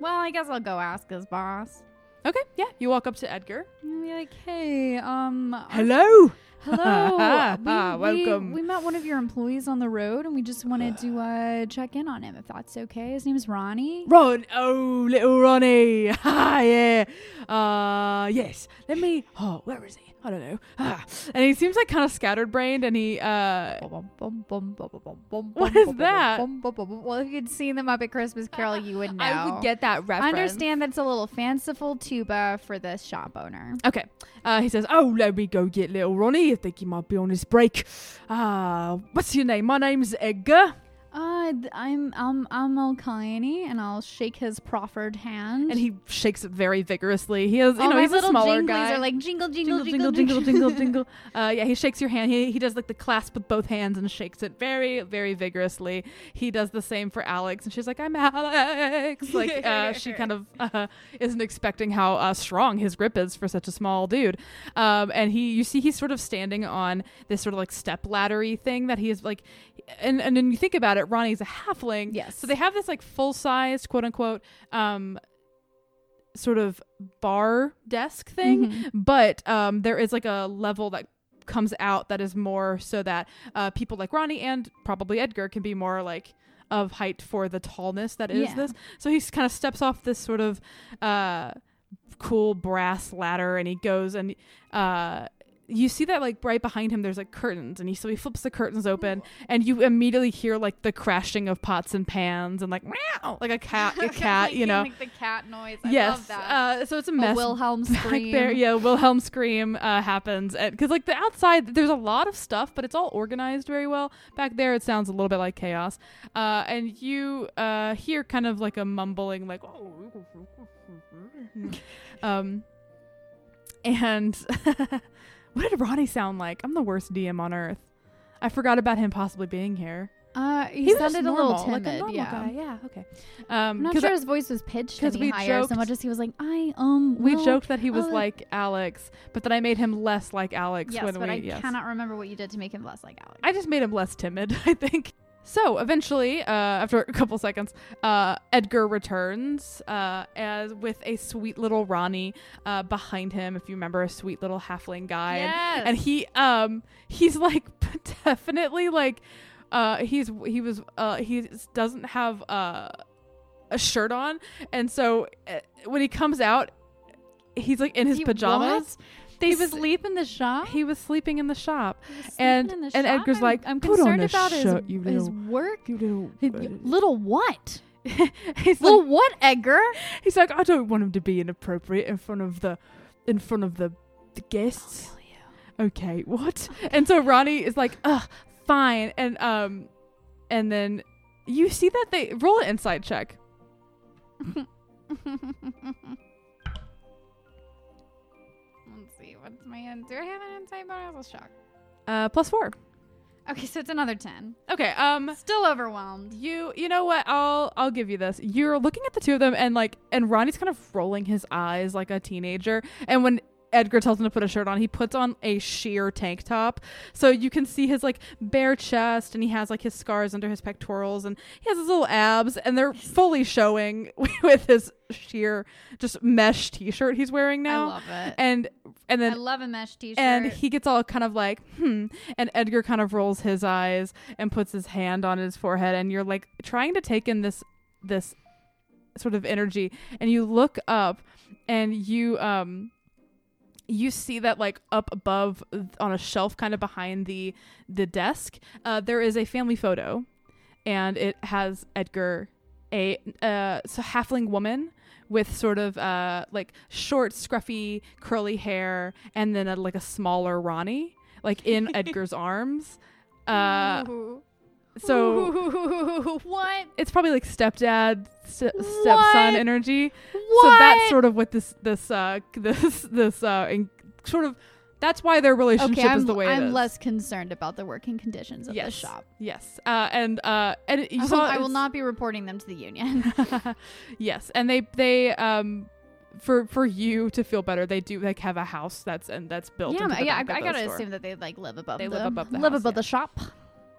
Speaker 2: Well, I guess I'll go ask his boss.
Speaker 1: Okay, yeah, you walk up to Edgar.
Speaker 2: And be like, hey, um,
Speaker 1: Hello.
Speaker 2: Hello. we,
Speaker 1: Welcome.
Speaker 2: We, we met one of your employees on the road, and we just wanted to uh, check in on him, if that's okay. His name is Ronnie.
Speaker 1: Ron, oh, little Ronnie. Ah, yeah. Uh, yes. Let me. Oh, where is he? I don't know. Ah. And he seems like kind of scattered-brained, and he. uh What is that?
Speaker 2: Well, if you'd seen the Muppet Christmas Carol, you would know.
Speaker 1: I would get that reference.
Speaker 2: I understand that's a little fanciful tuba for this shop owner.
Speaker 1: Okay. Uh, he says, "Oh, let me go get little Ronnie. I think he might be on his break. Ah, what's your name? My name's Edgar."
Speaker 2: Uh, I'm I'm I'm Alkaini, and I'll shake his proffered hand.
Speaker 1: And he shakes it very vigorously. He is, you
Speaker 2: All
Speaker 1: know,
Speaker 2: my
Speaker 1: he's a
Speaker 2: little
Speaker 1: smaller guy.
Speaker 2: are like jingle jingle
Speaker 1: jingle, jingle, jingle, jingle, jingle. Uh, yeah, he shakes your hand. He, he does like the clasp with both hands and shakes it very, very vigorously. He does the same for Alex, and she's like, "I'm Alex." Like uh, she kind of uh, isn't expecting how uh, strong his grip is for such a small dude. Um, and he, you see, he's sort of standing on this sort of like step laddery thing that he is like, and and then you think about it, Ronnie's a halfling.
Speaker 2: Yes.
Speaker 1: So they have this like full sized quote unquote um sort of bar desk thing
Speaker 2: Mhm.
Speaker 1: but um there is like a level that comes out that is more so that uh, people like Ronnie and probably Edgar can be more like of height for the tallness that is
Speaker 2: Yeah.
Speaker 1: this. So he kind of steps off this sort of uh, cool brass ladder and he goes and uh, you see that like right behind him there's like curtains and he so he flips the curtains open and you immediately hear like the crashing of pots and pans and like meow like a cat a cat you know
Speaker 2: like the cat noise. I
Speaker 1: yes
Speaker 2: love that.
Speaker 1: Uh, so it's a
Speaker 2: A
Speaker 1: mess
Speaker 2: Wilhelm scream.
Speaker 1: there yeah wilhelm scream uh, happens because like the outside there's a lot of stuff but it's all organized very well back there it sounds a little bit like chaos uh, and you uh, hear kind of like a mumbling like um and what did ronnie sound like i'm the worst dm on earth i forgot about him possibly being here
Speaker 2: Uh, he,
Speaker 1: just
Speaker 2: sounded a little timid.
Speaker 1: like a normal
Speaker 2: yeah.
Speaker 1: guy. Yeah, okay. Um,
Speaker 2: I'm not sure
Speaker 1: I-
Speaker 2: his voice was pitched any
Speaker 1: we
Speaker 2: higher so much as he was like, I um.
Speaker 1: we joked that he was
Speaker 2: uh,
Speaker 1: like Alex, but then I made him less like Alex
Speaker 2: Yes,
Speaker 1: when
Speaker 2: but
Speaker 1: we.
Speaker 2: I
Speaker 1: yes.
Speaker 2: cannot remember what you did to make him less like Alex.
Speaker 1: I just made him less timid, I think. So eventually, uh, after a couple seconds, uh, Edgar returns uh, as with a sweet little Ronnie uh, behind him. If you remember, a sweet little halfling guy, and-
Speaker 2: yes.
Speaker 1: and he um he's like definitely like uh he's he was uh he doesn't have uh a shirt on and so uh, when he comes out he's like in his
Speaker 2: He-
Speaker 1: pajamas
Speaker 2: what? They
Speaker 1: He was-
Speaker 2: sleep in the shop.
Speaker 1: he was sleeping in the shop and-
Speaker 2: the
Speaker 1: and
Speaker 2: shop?
Speaker 1: Edgar's
Speaker 2: I'm-
Speaker 1: like,
Speaker 2: I'm
Speaker 1: "Put
Speaker 2: concerned about his,
Speaker 1: you
Speaker 2: his work.
Speaker 1: you little
Speaker 2: His- little what?
Speaker 1: he's
Speaker 2: Little
Speaker 1: like
Speaker 2: what, Edgar?
Speaker 1: he's like I don't want him to be inappropriate in front of the in front of the the guests okay what and so ronnie is like ugh fine and um and then you see that they roll an inside check
Speaker 2: Let's see. What's my in? Do I have an insight bonus? Shock.
Speaker 1: uh plus four
Speaker 2: Okay, so it's another ten.
Speaker 1: okay um
Speaker 2: Still overwhelmed.
Speaker 1: you you know what i'll i'll give you this you're looking at the two of them and like and ronnie's kind of rolling his eyes like a teenager and when edgar tells him to put a shirt on he puts on a sheer tank top so you can see his like bare chest and he has like his scars under his pectorals and he has his little abs and they're fully showing with his sheer just mesh t-shirt he's wearing now
Speaker 2: I love it.
Speaker 1: and and then I
Speaker 2: love a mesh t-shirt.
Speaker 1: and he gets all kind of like, hmm. And Edgar kind of rolls his eyes and puts his hand on his forehead, and you're like trying to take in this this sort of energy, and you look up, and you um you see that like up above on a shelf kind of behind the the desk uh, there is a family photo and it has edgar a uh so halfling woman with sort of uh like short scruffy curly hair and then a, like a smaller ronnie like in edgar's arms uh
Speaker 2: Ooh.
Speaker 1: So
Speaker 2: Ooh, what?
Speaker 1: it's probably like stepdad st- stepson energy
Speaker 2: What?
Speaker 1: so that's sort of what this this uh this this uh in, sort of that's why their relationship
Speaker 2: okay,
Speaker 1: is the way it
Speaker 2: I'm
Speaker 1: is.
Speaker 2: less concerned about the working conditions of the shop.
Speaker 1: yes uh and uh and you
Speaker 2: I will,
Speaker 1: saw
Speaker 2: I will not be reporting them to the union.
Speaker 1: yes and they they um for for you to feel better they do like have a house that's and that's built
Speaker 2: yeah, yeah. I, I gotta
Speaker 1: store.
Speaker 2: assume that they like live above.
Speaker 1: They
Speaker 2: the,
Speaker 1: live above the
Speaker 2: live
Speaker 1: house,
Speaker 2: above
Speaker 1: yeah.
Speaker 2: the shop.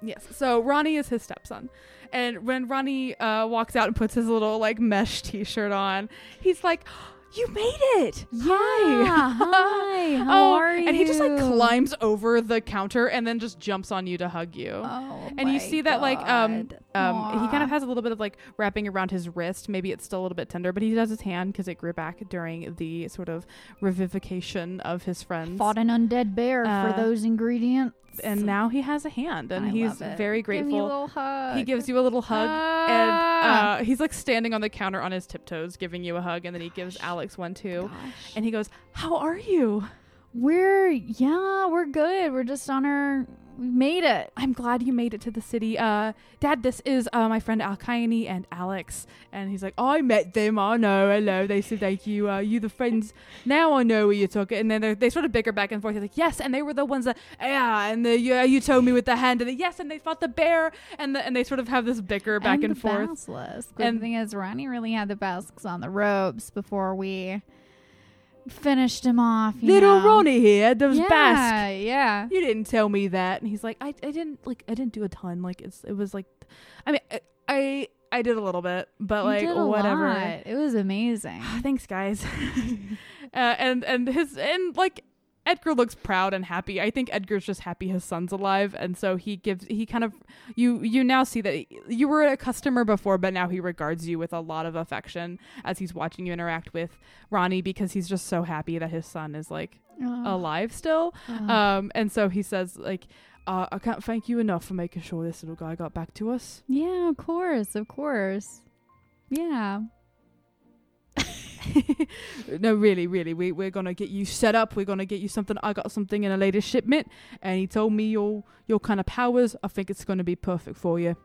Speaker 1: Yes. So Ronnie is his stepson. And when Ronnie uh, walks out and puts his little like mesh t-shirt on, he's like, "You made it! Hi!
Speaker 2: hi. How
Speaker 1: oh,
Speaker 2: are you?
Speaker 1: and he just like climbs over the counter and then just jumps on you to hug you.
Speaker 2: Oh,
Speaker 1: and you see that like um um he kind of has a little bit of like wrapping around his wrist. Maybe it's still a little bit tender, but he does his hand because it grew back during the sort of revivification of his friends.
Speaker 2: fought an undead bear
Speaker 1: Uh,
Speaker 2: for those ingredients.
Speaker 1: And now he has a hand, and
Speaker 2: I
Speaker 1: he's very
Speaker 2: Give
Speaker 1: grateful.
Speaker 2: little hug.
Speaker 1: He gives you a little hug,
Speaker 2: Ah.
Speaker 1: and uh, he's like standing on the counter on his tiptoes, giving you a hug, and then he gives Alex one too,
Speaker 2: Gosh.
Speaker 1: and he goes, "How are you?"
Speaker 2: We're yeah, we're good. We're just on our we made it.
Speaker 1: I'm glad you made it to the city. Uh, Dad, this is uh, my friend Alkaini and Alex. And he's like, I met them. I know. Hello. They said thank you, uh, you the friends. Now I know where you're talking. And then they they sort of bicker back and forth. He's like, yes. And they were the ones that, yeah. And the, yeah, you told me with the hand. And the, yes. And they fought the bear. And the, and they sort of have this bicker back and,
Speaker 2: the
Speaker 1: forth.
Speaker 2: Basilisk. The
Speaker 1: And-
Speaker 2: thing is, Ronnie really had the basilisks on the ropes before we finished him off. you
Speaker 1: Little
Speaker 2: know.
Speaker 1: Ronnie here does
Speaker 2: yeah,
Speaker 1: bask.
Speaker 2: Yeah.
Speaker 1: You didn't tell me that. And he's like, I, I didn't like, I didn't do a ton. Like it's, it was like, I mean, I, I, I did a little bit, but
Speaker 2: You
Speaker 1: like whatever.
Speaker 2: lot. It was amazing.
Speaker 1: Thanks, guys. uh, and and his and like Edgar looks proud and happy. I think Edgar's just happy his son's alive, and so he gives he kind of you you now see that you were a customer before, but now he regards you with a lot of affection as he's watching you interact with Ronnie because he's just so happy that his son is like
Speaker 2: Ugh.
Speaker 1: alive still.
Speaker 2: Ugh.
Speaker 1: Um, and so he says like. Uh, I can't thank you enough for making sure this little guy got back to us.
Speaker 2: yeah, of course, of course. Yeah.
Speaker 1: No, really, really, we we're gonna get you set up. We're gonna get you something. I got something in a latest shipment, and he told me your your kind of powers. I think it's gonna be perfect for you.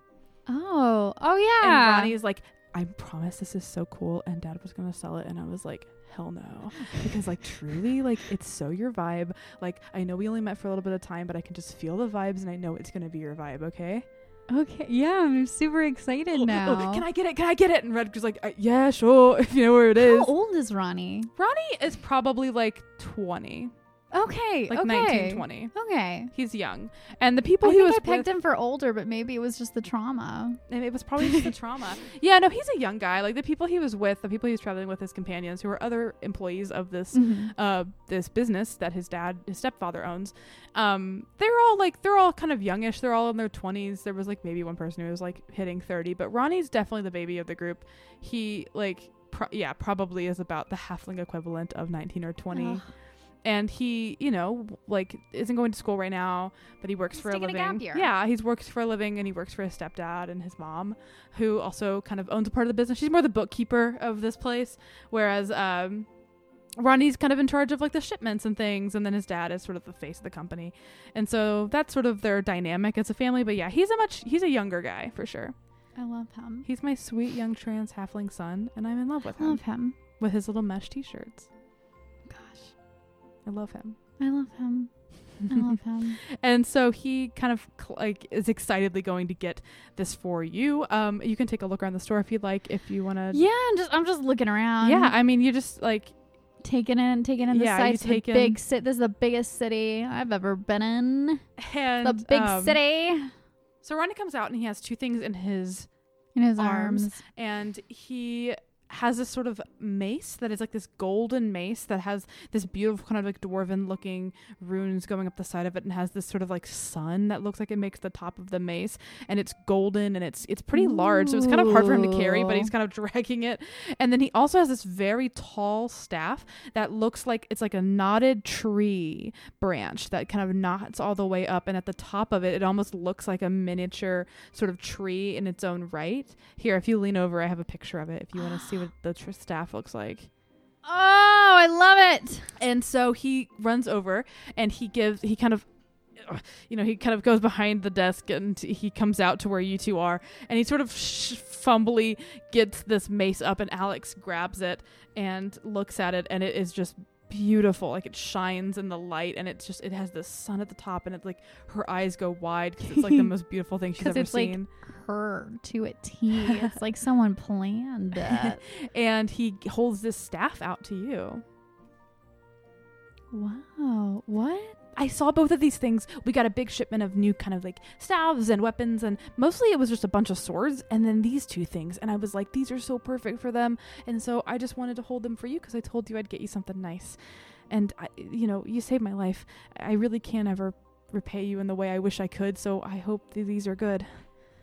Speaker 2: Oh. Oh
Speaker 1: And
Speaker 2: yeah.
Speaker 1: Ronnie is like, I promise this is so cool, and Dad was gonna sell it, and I was like, hell no, because like truly, like it's so your vibe. Like I know we only met for a little bit of time, but I can just feel the vibes, and I know it's gonna be your vibe. Okay.
Speaker 2: Okay. Yeah, I'm super excited
Speaker 1: Oh,
Speaker 2: now.
Speaker 1: oh, can I get it? Can I get it? And Redgar's like, uh, yeah, sure, if you know where it is.
Speaker 2: How old is Ronnie?
Speaker 1: Ronnie is probably like twenty,
Speaker 2: Okay.
Speaker 1: like
Speaker 2: okay.
Speaker 1: nineteen, twenty.
Speaker 2: Okay.
Speaker 1: He's young, and the people
Speaker 2: I
Speaker 1: he
Speaker 2: think
Speaker 1: was
Speaker 2: I pegged
Speaker 1: with,
Speaker 2: him for older, but maybe it was just the trauma.
Speaker 1: and it was probably just the trauma. Yeah, no, he's a young guy. Like the people he was with, the people he was traveling with, his companions, who were other employees of this
Speaker 2: Mhm.
Speaker 1: uh this business that his dad, his stepfather owns. Um, they're all like they're all kind of youngish. They're all in their twenties. There was like maybe one person who was like hitting thirty, but Ronnie's definitely the baby of the group. He like. Pro- yeah, probably is about the halfling equivalent of 19 or 20.
Speaker 2: Ugh.
Speaker 1: And he you know like isn't going to school right now but he works
Speaker 2: He's
Speaker 1: for a
Speaker 2: taking a
Speaker 1: living
Speaker 2: gap year.
Speaker 1: yeah he's works for a living and he works for his stepdad and his mom who also kind of owns a part of the business she's more the bookkeeper of this place whereas um Ronnie's kind of in charge of like the shipments and things, and then his dad is sort of the face of the company, and so that's sort of their dynamic as a family. But yeah, he's a much he's a younger guy for sure.
Speaker 2: I love him.
Speaker 1: He's my sweet young trans halfling son, and I'm in love with
Speaker 2: I
Speaker 1: him
Speaker 2: love him.
Speaker 1: with his little mesh t-shirts.
Speaker 2: Gosh,
Speaker 1: I love him.
Speaker 2: I love him. I love him.
Speaker 1: and so he kind of cl- like is excitedly going to get this for you. Um, you can take a look around the store if you'd like, if you want to.
Speaker 2: Yeah, I'm just I'm just looking around.
Speaker 1: yeah. I mean, you just like
Speaker 2: taking in taking in the
Speaker 1: Yeah,
Speaker 2: sights. of
Speaker 1: take
Speaker 2: the big city. This is the biggest city I've ever been in.
Speaker 1: and
Speaker 2: the big
Speaker 1: um,
Speaker 2: city
Speaker 1: So Ronnie comes out and he has two things in his
Speaker 2: in his
Speaker 1: arms.
Speaker 2: arms.
Speaker 1: and he has this sort of mace that is like this golden mace that has this beautiful kind of like dwarven looking runes going up the side of it and has this sort of like sun that looks like it makes the top of the mace and it's golden and it's it's pretty large so it's kind of hard for him to carry but he's kind of dragging it. And then he also has this very tall staff that looks like it's like a knotted tree branch that kind of knots all the way up and at the top of it it almost looks like a miniature sort of tree in its own right. Here if you lean over i have a picture of it if you want to see what the tr- staff looks like
Speaker 2: Oh, I love it.
Speaker 1: and so he runs over and he gives he kind of uh, you know he kind of goes behind the desk and he comes out to where you two are and he sort of sh- fumbly gets this mace up and alex grabs it and looks at it and it is just beautiful like it shines in the light and it's just it has the sun at the top and it's like her eyes go wide because it's like the most beautiful thing she's ever
Speaker 2: it's, like,
Speaker 1: seen
Speaker 2: Her to a T. It's like someone planned that.
Speaker 1: and he holds this staff out to you
Speaker 2: wow. What?
Speaker 1: I saw both of these things. We got a big shipment of new kind of like staves and weapons, and mostly it was just a bunch of swords, and then these two things. And I was like, these are so perfect for them. And so I just wanted to hold them for you because I told you I'd get you something nice. And, I, you know, you saved my life. I really can't ever repay you in the way I wish I could, so I hope th- these are good.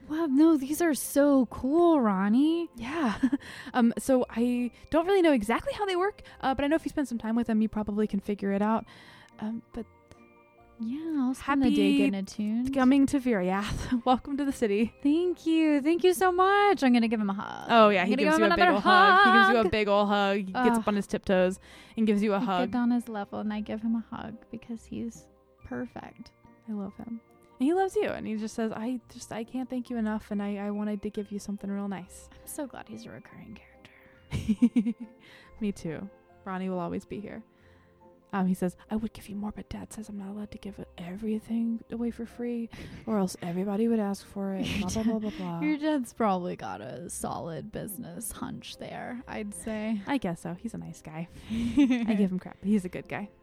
Speaker 2: Wow. No, these are so cool, Ronnie.
Speaker 1: Yeah. um. So I don't really know exactly how they work, uh, but I know if you spend some time with them, you probably can figure it out. Um. But
Speaker 2: Yeah, I'll spend the day
Speaker 1: Happy
Speaker 2: getting attuned.
Speaker 1: coming to Viriath, welcome to the city.
Speaker 2: Thank you. Thank you so much. I'm gonna give him a hug.
Speaker 1: Oh yeah,
Speaker 2: I'm
Speaker 1: he gives
Speaker 2: give
Speaker 1: you a big
Speaker 2: old
Speaker 1: ol' hug. He gives you a big ol' hug. He gets up on his tiptoes and gives you a
Speaker 2: I
Speaker 1: hug.
Speaker 2: get on his level and I give him a hug because he's perfect.
Speaker 1: I love him. And he loves you and he just says, I just I can't thank you enough and I, I wanted to give you something real nice.
Speaker 2: I'm so glad he's a recurring character.
Speaker 1: Me too. Ronnie will always be here. Um, he says, I would give you more, but dad says I'm not allowed to give everything away for free or else everybody would ask for it. Blah blah blah blah blah.
Speaker 2: Your dad's probably got a solid business hunch there, I'd say.
Speaker 1: I guess so. He's a nice guy. I give him crap. He's a good guy.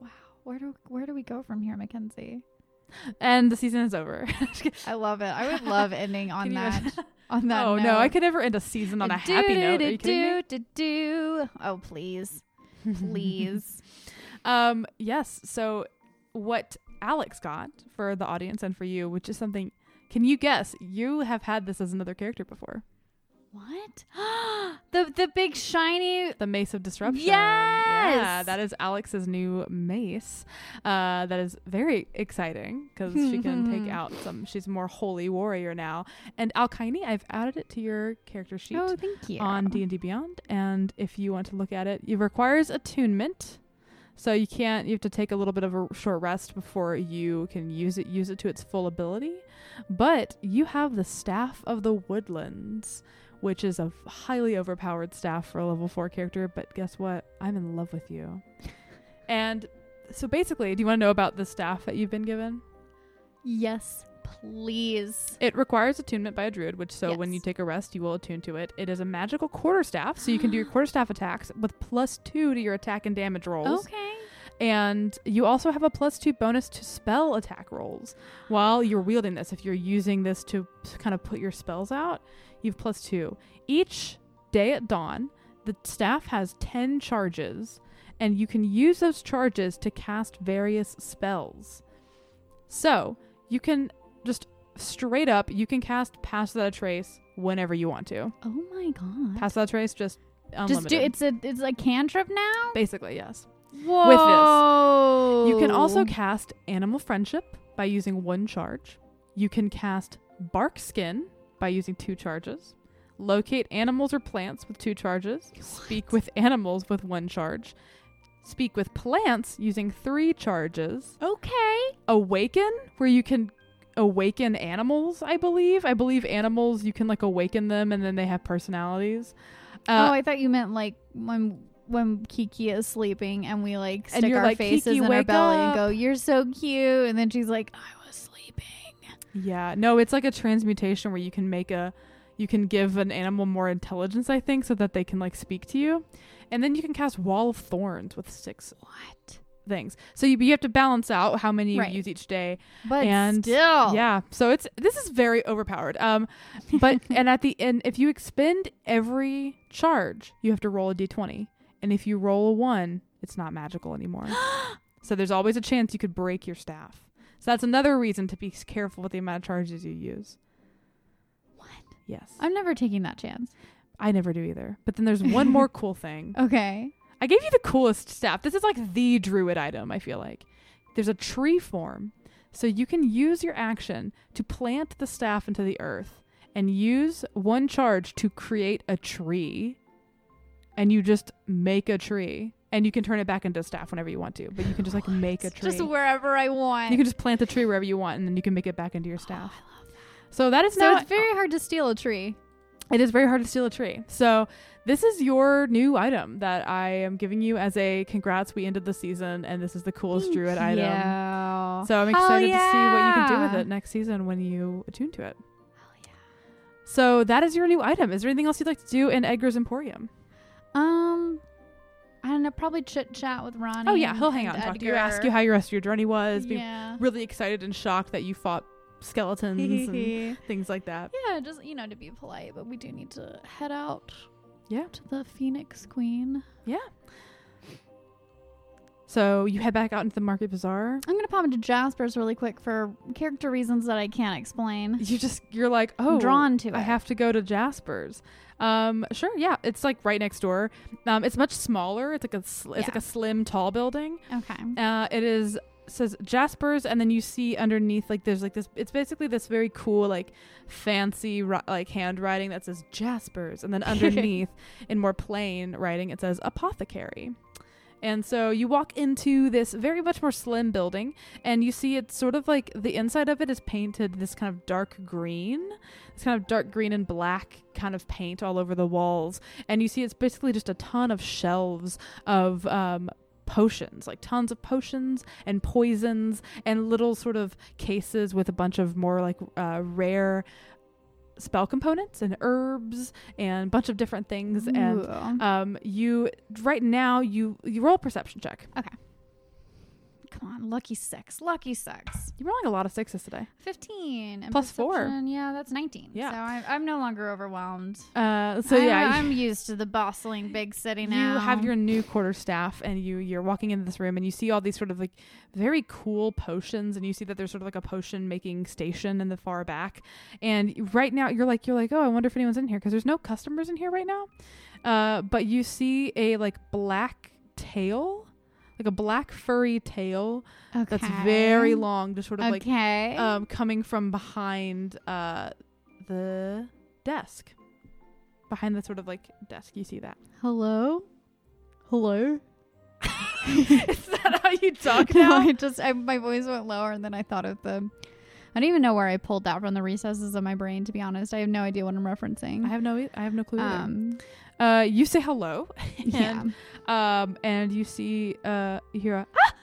Speaker 2: Wow. Where do where do we go from here, Mackenzie?
Speaker 1: And the season is over.
Speaker 2: I love it. I would love ending on that. On that.
Speaker 1: oh
Speaker 2: note.
Speaker 1: no, I could never end a season on a happy note. Are you kidding me?
Speaker 2: do, do, do. Oh please. Please.
Speaker 1: Um, yes. So, what Alex got for the audience and for you, which is something, can you guess? You have had this as another character before.
Speaker 2: What? the the big shiny.
Speaker 1: The Mace of Disruption.
Speaker 2: Yes!
Speaker 1: Yeah, that is Alex's new mace. Uh, that is very exciting because she can take out some. She's more holy warrior now. And Alkaini, I've added it to your character sheet.
Speaker 2: Oh, thank you.
Speaker 1: on D&D Beyond and if you want to look at it it requires attunement so you can't you have to take a little bit of a short rest before you can use it use it to its full ability but you have the staff of the woodlands which is a highly overpowered staff for a level 4 character but guess what i'm in love with you and so basically do you want to know about the staff that you've been given
Speaker 2: yes, please.
Speaker 1: It requires attunement by a druid, which so when you take a rest, you will attune to it. It is a magical quarterstaff, so you can do your quarterstaff attacks with plus two to your attack and damage rolls.
Speaker 2: Okay.
Speaker 1: And you also have a plus two bonus to spell attack rolls while you're wielding this. If you're using this to kind of put your spells out, you have plus two. Each day at dawn, the staff has 10 charges, and you can use those charges to cast various spells. So you can just straight up, you can cast Pass Without a Trace whenever you want to.
Speaker 2: Oh my god.
Speaker 1: Pass Without a Trace, just unlimited.
Speaker 2: Just do it's a it's a cantrip now.
Speaker 1: Basically, yes.
Speaker 2: Whoa.
Speaker 1: You can also cast Animal Friendship by using one charge. You can cast Bark Skin by using two charges. Locate animals or plants with two charges. Speak with animals with one charge. Speak with plants using three charges.
Speaker 2: Okay.
Speaker 1: Awaken, where you can awaken animals, I believe. I believe animals, you can like awaken them and then they have personalities.
Speaker 2: oh,
Speaker 1: Uh,
Speaker 2: I thought you meant like when when Kiki is sleeping and we like stick our
Speaker 1: like,
Speaker 2: faces
Speaker 1: "Kiki,
Speaker 2: in her belly and go, "You're so cute," and then she's like, "I was sleeping."
Speaker 1: Yeah, no, it's like a transmutation where you can make a, you can give an animal more intelligence, I think, so that they can like speak to you, and then you can cast Wall of Thorns with six
Speaker 2: What?
Speaker 1: things. So you, you have to balance out how many you use each day.
Speaker 2: But
Speaker 1: And-
Speaker 2: still,
Speaker 1: Yeah, so it's this is very overpowered. Um, but and at the end, if you expend every charge, you have to roll a d20, and if you roll a one, it's not magical anymore. so there's always a chance you could break your staff. So that's another reason to be careful with the amount of charges you use.
Speaker 2: What?
Speaker 1: Yes.
Speaker 2: I'm never taking that chance.
Speaker 1: I never do either. But then there's one more cool thing.
Speaker 2: Okay.
Speaker 1: I gave you the coolest staff. This is like the druid item, I feel like. There's a tree form. So you can use your action to plant the staff into the earth and use one charge to create a tree. And you just make a tree. And you can turn it back into staff whenever you want to. But you can just like make a tree.
Speaker 2: Just wherever I want.
Speaker 1: you can just plant the tree wherever you want and then you can make it back into your staff. Oh, I love that. So that is
Speaker 2: so
Speaker 1: now
Speaker 2: it's very hard to steal a tree.
Speaker 1: it is very hard to steal a tree. So this is your new item that I am giving you as a congrats. We ended the season, and this is the coolest druid item. So I'm excited to see what you can do with it next season when you attune to it. Oh yeah. So that is your new item. Is there anything else you'd like to do in Edgar's Emporium?
Speaker 2: Um, I don't know. Probably chit chat with Ronnie.
Speaker 1: Oh yeah, he'll hang out
Speaker 2: and
Speaker 1: and talk to you, ask you how your rest of your journey was, be
Speaker 2: Yeah.
Speaker 1: really excited and shocked that you fought skeletons and things like that.
Speaker 2: Yeah, just you know to be polite, but we do need to head out.
Speaker 1: Yeah.
Speaker 2: To the Phoenix Queen.
Speaker 1: So you head back out into the market bazaar.
Speaker 2: I'm gonna pop into Jasper's really quick for character reasons that I can't explain.
Speaker 1: You just you're like, oh,
Speaker 2: I'm drawn to it.
Speaker 1: I have to go to Jasper's. Um, sure, yeah, it's like right next door. Um, it's much smaller. It's like a sl- it's like a slim, tall building.
Speaker 2: Okay.
Speaker 1: Uh, it is says Jasper's, and then you see underneath like there's like this. It's basically this very cool like fancy ri- like handwriting that says Jasper's, and then underneath in more plain writing it says apothecary. And so you walk into this very much more slim building, and you see it's sort of like the inside of it is painted this kind of dark green, this kind of dark green and black kind of paint all over the walls. And you see it's basically just a ton of shelves of um, potions, like tons of potions and poisons, and little sort of cases with a bunch of more like uh, rare spell components and herbs and a bunch of different things. And um, you right now you you roll a perception check.
Speaker 2: Come on, lucky six, lucky six.
Speaker 1: You're rolling a lot of sixes today.
Speaker 2: 15 and
Speaker 1: Plus four.
Speaker 2: Yeah, that's 19.
Speaker 1: Yeah.
Speaker 2: So I, I'm no longer overwhelmed.
Speaker 1: Uh, so
Speaker 2: I-
Speaker 1: yeah,
Speaker 2: I'm used to the bustling big city now.
Speaker 1: you have your new quarter staff and you you're walking into this room and you see all these sort of like very cool potions and you see that there's sort of like a potion making station in the far back and right now you're like you're like oh i wonder if anyone's in here because there's no customers in here right now uh, but you see a like black tail like a black furry tail that's very long just sort of like um, coming from behind uh, the desk behind the sort of like desk you see that
Speaker 2: Hello. Hello.
Speaker 1: Is that how you talk
Speaker 2: No,
Speaker 1: now?
Speaker 2: I just I, my voice went lower, and then I thought of the. I don't even know where I pulled that from the recesses of my brain. To be honest, I have no idea what I'm referencing.
Speaker 1: I have no, I have no clue.
Speaker 2: um,
Speaker 1: uh, you say hello,
Speaker 2: yeah.
Speaker 1: and, um, and you see, uh, you hear a ah!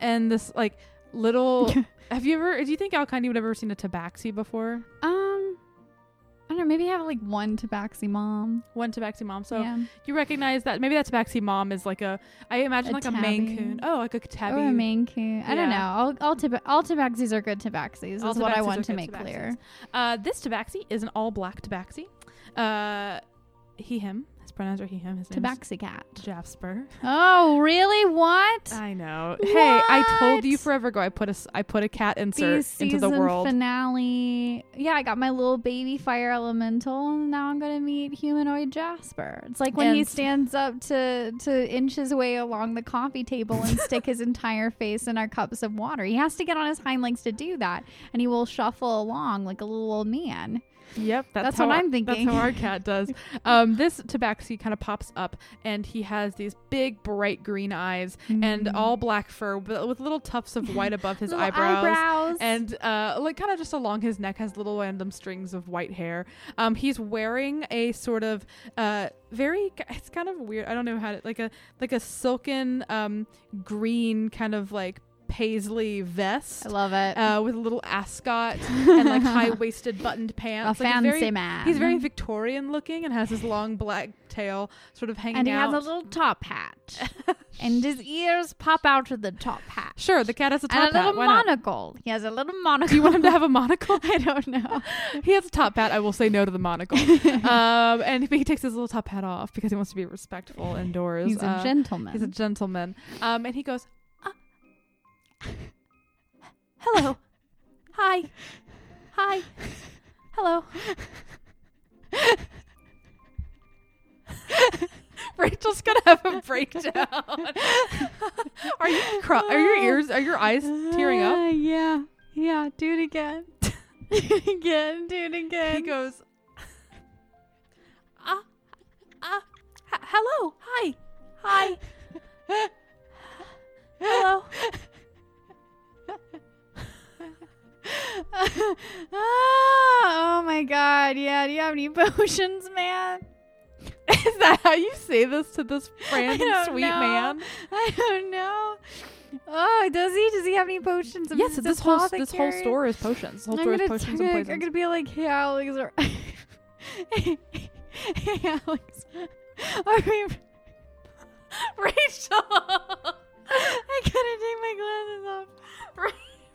Speaker 1: and this like little. have you ever? Do you think Alkindi would have ever seen a tabaxi before?
Speaker 2: Um, I don't know. Maybe have like one tabaxi mom.
Speaker 1: One tabaxi mom. So
Speaker 2: yeah.
Speaker 1: you recognize that maybe that tabaxi mom is like a. I imagine
Speaker 2: A
Speaker 1: like a Maine. Coon. Oh, like a tabby.
Speaker 2: Or a Maine Coon. I don't know.
Speaker 1: Yeah.
Speaker 2: All all, taba- all tabaxis are good tabaxis.
Speaker 1: All
Speaker 2: Is what I want to make
Speaker 1: tabaxis.
Speaker 2: clear.
Speaker 1: Uh, this tabaxi is an all black tabaxi. Uh, he him. Pronouns are he him. His name
Speaker 2: Tabaxi cat.
Speaker 1: Jasper.
Speaker 2: Oh, really? What?
Speaker 1: I know. Hey, I told you forever ago. I put a I put a cat insert
Speaker 2: the
Speaker 1: into the
Speaker 2: season
Speaker 1: world.
Speaker 2: finale. Yeah, I got my little baby fire elemental, and now I'm gonna meet humanoid Jasper. It's like when he stands up to to inch his way along the coffee table and stick his entire face in our cups of water. He has to get on his hind legs to do that, and he will shuffle along like a little old man.
Speaker 1: Yep, that's,
Speaker 2: That's
Speaker 1: how
Speaker 2: what
Speaker 1: our-
Speaker 2: I'm thinking.
Speaker 1: That's how our cat does. Um, this tabaxi kind of pops up, and he has these big, bright green eyes and
Speaker 2: Mm.
Speaker 1: all black fur, but with little tufts of white above his eyebrows.
Speaker 2: eyebrows.
Speaker 1: And uh, like kind of just along his neck has little random strings of white hair. Um, he's wearing a sort of uh, very. It's kind of weird. I don't know how to like a like a silken um, green kind of like paisley vest
Speaker 2: I love it.
Speaker 1: uh, with a little ascot and like high waisted buttoned
Speaker 2: a
Speaker 1: pants. Like, he's
Speaker 2: fancy
Speaker 1: very,
Speaker 2: man.
Speaker 1: He's very Victorian looking and has his long black tail sort of hanging out.
Speaker 2: and he has a little top hat, and his ears pop out of the top hat.
Speaker 1: sure, the cat has a top
Speaker 2: and a
Speaker 1: hat.
Speaker 2: little
Speaker 1: Why not?
Speaker 2: monocle. He has a little monocle.
Speaker 1: Do you want him to have a monocle?
Speaker 2: I don't know.
Speaker 1: he has a top hat. I will say no to the monocle. um, and he takes his little top hat off because he wants to be respectful indoors.
Speaker 2: He's a
Speaker 1: Uh,
Speaker 2: gentleman.
Speaker 1: He's a gentleman. Um, and he goes, "Ah. "Hello, hi, hi, hello." Rachel's gonna have a breakdown. are you? Cry- are your ears? Are your eyes tearing up?
Speaker 2: Uh, yeah. Yeah. Do it again. do it again. Do it again.
Speaker 1: He goes, "Ah, ah, h- hello, hi, hi, hello."
Speaker 2: oh my god. Yeah. Do you have any potions, man?
Speaker 1: Is that how you say this to this random sweet
Speaker 2: know.
Speaker 1: man?
Speaker 2: I don't know. Oh, does he? Does he have any potions? of
Speaker 1: Yes,
Speaker 2: his
Speaker 1: this whole this whole store is potions. This whole
Speaker 2: I'm
Speaker 1: store is potions
Speaker 2: I'm
Speaker 1: and poisons.
Speaker 2: I'm gonna be like, hey, Alex, or hey, Alex, I mean,
Speaker 1: Rachel,
Speaker 2: I gotta take my glasses off.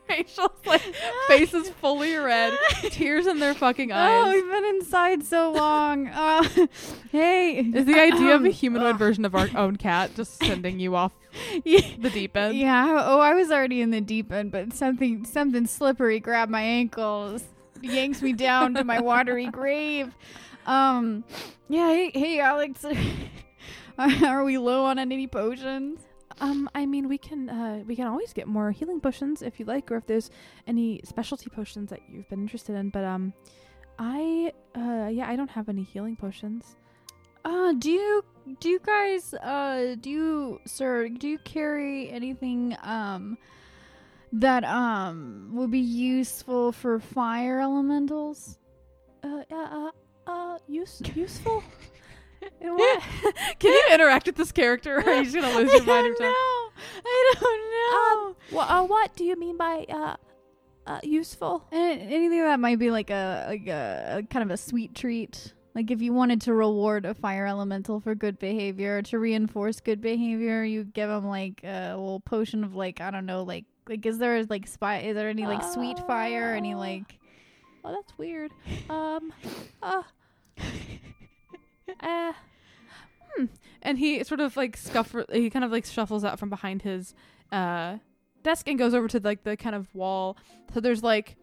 Speaker 1: Rachel's like face is fully red, tears in their fucking eyes.
Speaker 2: Oh, we've been inside so long. Uh, hey,
Speaker 1: Is the idea of a
Speaker 2: um,
Speaker 1: humanoid
Speaker 2: ugh.
Speaker 1: version of our own cat just sending you off
Speaker 2: Yeah.
Speaker 1: the deep end?
Speaker 2: Yeah. Oh, I was already in the deep end, but something something slippery grabbed my ankles, yanks me down to my watery grave. Um. Yeah. Hey, hey, Alex. Are we low on any potions?
Speaker 1: Um, I mean, we can uh, we can always get more healing potions if you like, or if there's any specialty potions that you've been interested in. But um, I uh, yeah, I don't have any healing potions.
Speaker 2: Uh, do you do you guys uh do you sir do you carry anything um that um would be useful for fire elementals?
Speaker 1: Uh, uh, uh, uh use useful. What? can you interact with this character, or are you just gonna lose your mind? every time?
Speaker 2: I don't know.
Speaker 1: Wha- uh, what do you mean by uh, uh, useful?
Speaker 2: An- anything that might be like a like a, a kind of a sweet treat. Like if you wanted to reward a fire elemental for good behavior, to reinforce good behavior, you give them like a little potion of like I don't know, like like is there like spy? Is there any like sweet fire? Any
Speaker 1: Uh,
Speaker 2: like?
Speaker 1: Oh, that's weird. Um, uh, uh, hmm. And he sort of like scuffle. He kind of like shuffles out from behind his uh desk and goes over to like the kind of wall. So there's like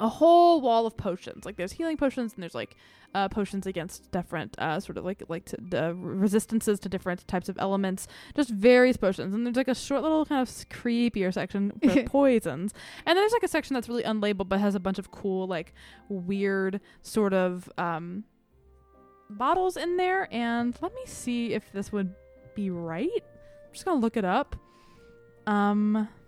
Speaker 1: a whole wall of potions. Like there's healing potions and there's like uh, potions against different uh, sort of like like to, uh, resistances to different types of elements. Just various potions. And there's like a short little kind of creepier section for poisons. And then there's like a section that's really unlabeled but has a bunch of cool like weird sort of um bottles in there. And let me see if this would be right. I'm just gonna look it up. Um.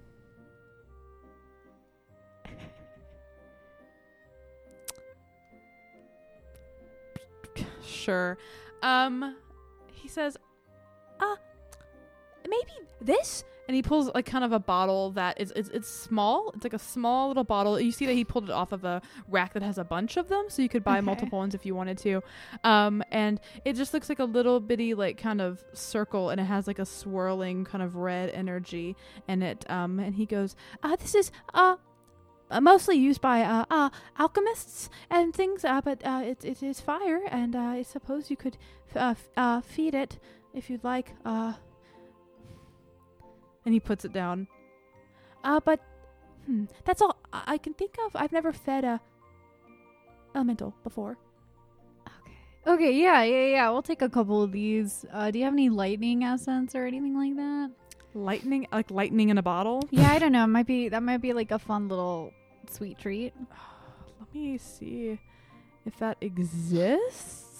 Speaker 1: Sure. Um he says, "Uh maybe this?" And he pulls like kind of a bottle that is it's, it's small. It's like a small little bottle. You see that he pulled it off of a rack that has a bunch of them, so you could buy
Speaker 2: Okay.
Speaker 1: multiple ones if you wanted to. Um and it just looks like a little bitty like kind of circle and it has like a swirling kind of red energy in it. Um and he goes, "Uh this is uh uh, mostly used by uh, uh, alchemists and things, uh, but uh, it, it is fire, and uh, I suppose you could f- uh, f- uh, feed it if you'd like. And he puts it down. Uh, but hmm, that's all I-, I can think of. I've never fed a elemental before.
Speaker 2: Okay, Okay, yeah, yeah, yeah. We'll take a couple of these. Uh, do you have any lightning essence or anything like that?
Speaker 1: Lightning, like lightning in a bottle.
Speaker 2: Yeah, I don't know. It Might be that might be like a fun little sweet treat.
Speaker 1: Let me see if that exists.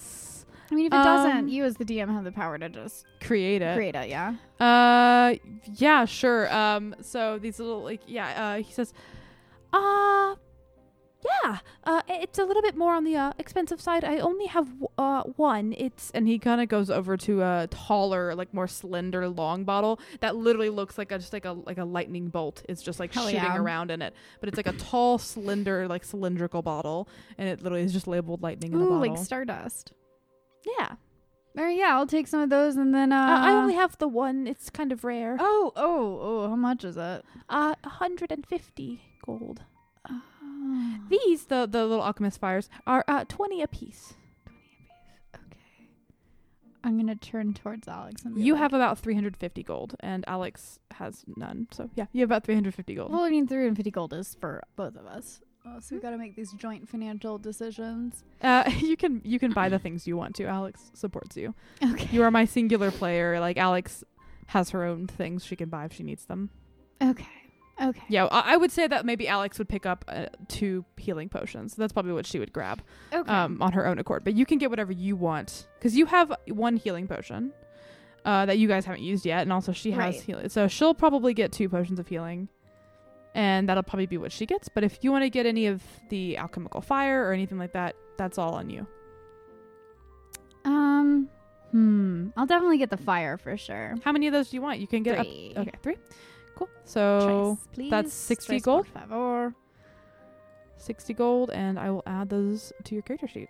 Speaker 2: I mean, if it
Speaker 1: Um,
Speaker 2: doesn't, you as the DM have the power to just
Speaker 1: Create it.
Speaker 2: create it. Yeah.
Speaker 1: Uh, yeah, sure. Um, so these little like yeah. Uh, he says, uh, yeah. Uh, it's a little bit more on the uh, expensive side. I only have uh one. It's and he kind of goes over to a taller, like more slender, long bottle that literally looks like a just like a like a lightning bolt. It's just like
Speaker 2: Hell
Speaker 1: shooting
Speaker 2: yeah.
Speaker 1: around in it, but it's like a tall, slender, like cylindrical bottle, and it literally is just labeled lightning in a
Speaker 2: Ooh,
Speaker 1: bottle.
Speaker 2: like stardust.
Speaker 1: Yeah.
Speaker 2: Or yeah, I'll take some of those and then uh,
Speaker 1: Uh, I only have the one. It's kind of rare.
Speaker 2: Oh, oh, oh! How much is it?
Speaker 1: Uh, 150 gold.
Speaker 2: Oh.
Speaker 1: These, the the little alchemist fires, are uh, 20 apiece.
Speaker 2: Okay. I'm gonna turn towards Alex and be
Speaker 1: You
Speaker 2: like,
Speaker 1: have about 350 gold, and Alex has none. So yeah, you have about 350 gold.
Speaker 2: Well, I mean, 350 gold is for both of us. Uh, so we got to make these joint financial decisions.
Speaker 1: Uh, you can you can buy the things you want to. Alex supports you.
Speaker 2: Okay.
Speaker 1: You are my singular player. Like Alex has her own things she can buy if she needs them.
Speaker 2: Okay. Okay.
Speaker 1: Yeah, I, I would say that maybe Alex would pick up uh, two healing potions. That's probably what she would grab.
Speaker 2: Okay.
Speaker 1: um, on her own accord. But you can get whatever you want because you have one healing potion uh, that you guys haven't used yet, and also she has
Speaker 2: Right.
Speaker 1: healing. So she'll probably get two potions of healing, and that'll probably be what she gets. But if you want to get any of the alchemical fire or anything like that, that's all on you.
Speaker 2: um. Hmm. I'll definitely get the fire for sure.
Speaker 1: How many of those do you want? You can get up.
Speaker 2: Three.
Speaker 1: Okay, three. Cool. So
Speaker 2: please.
Speaker 1: that's 60
Speaker 2: Choice
Speaker 1: gold?
Speaker 2: por favor.
Speaker 1: sixty gold, and I will add those to your character sheet.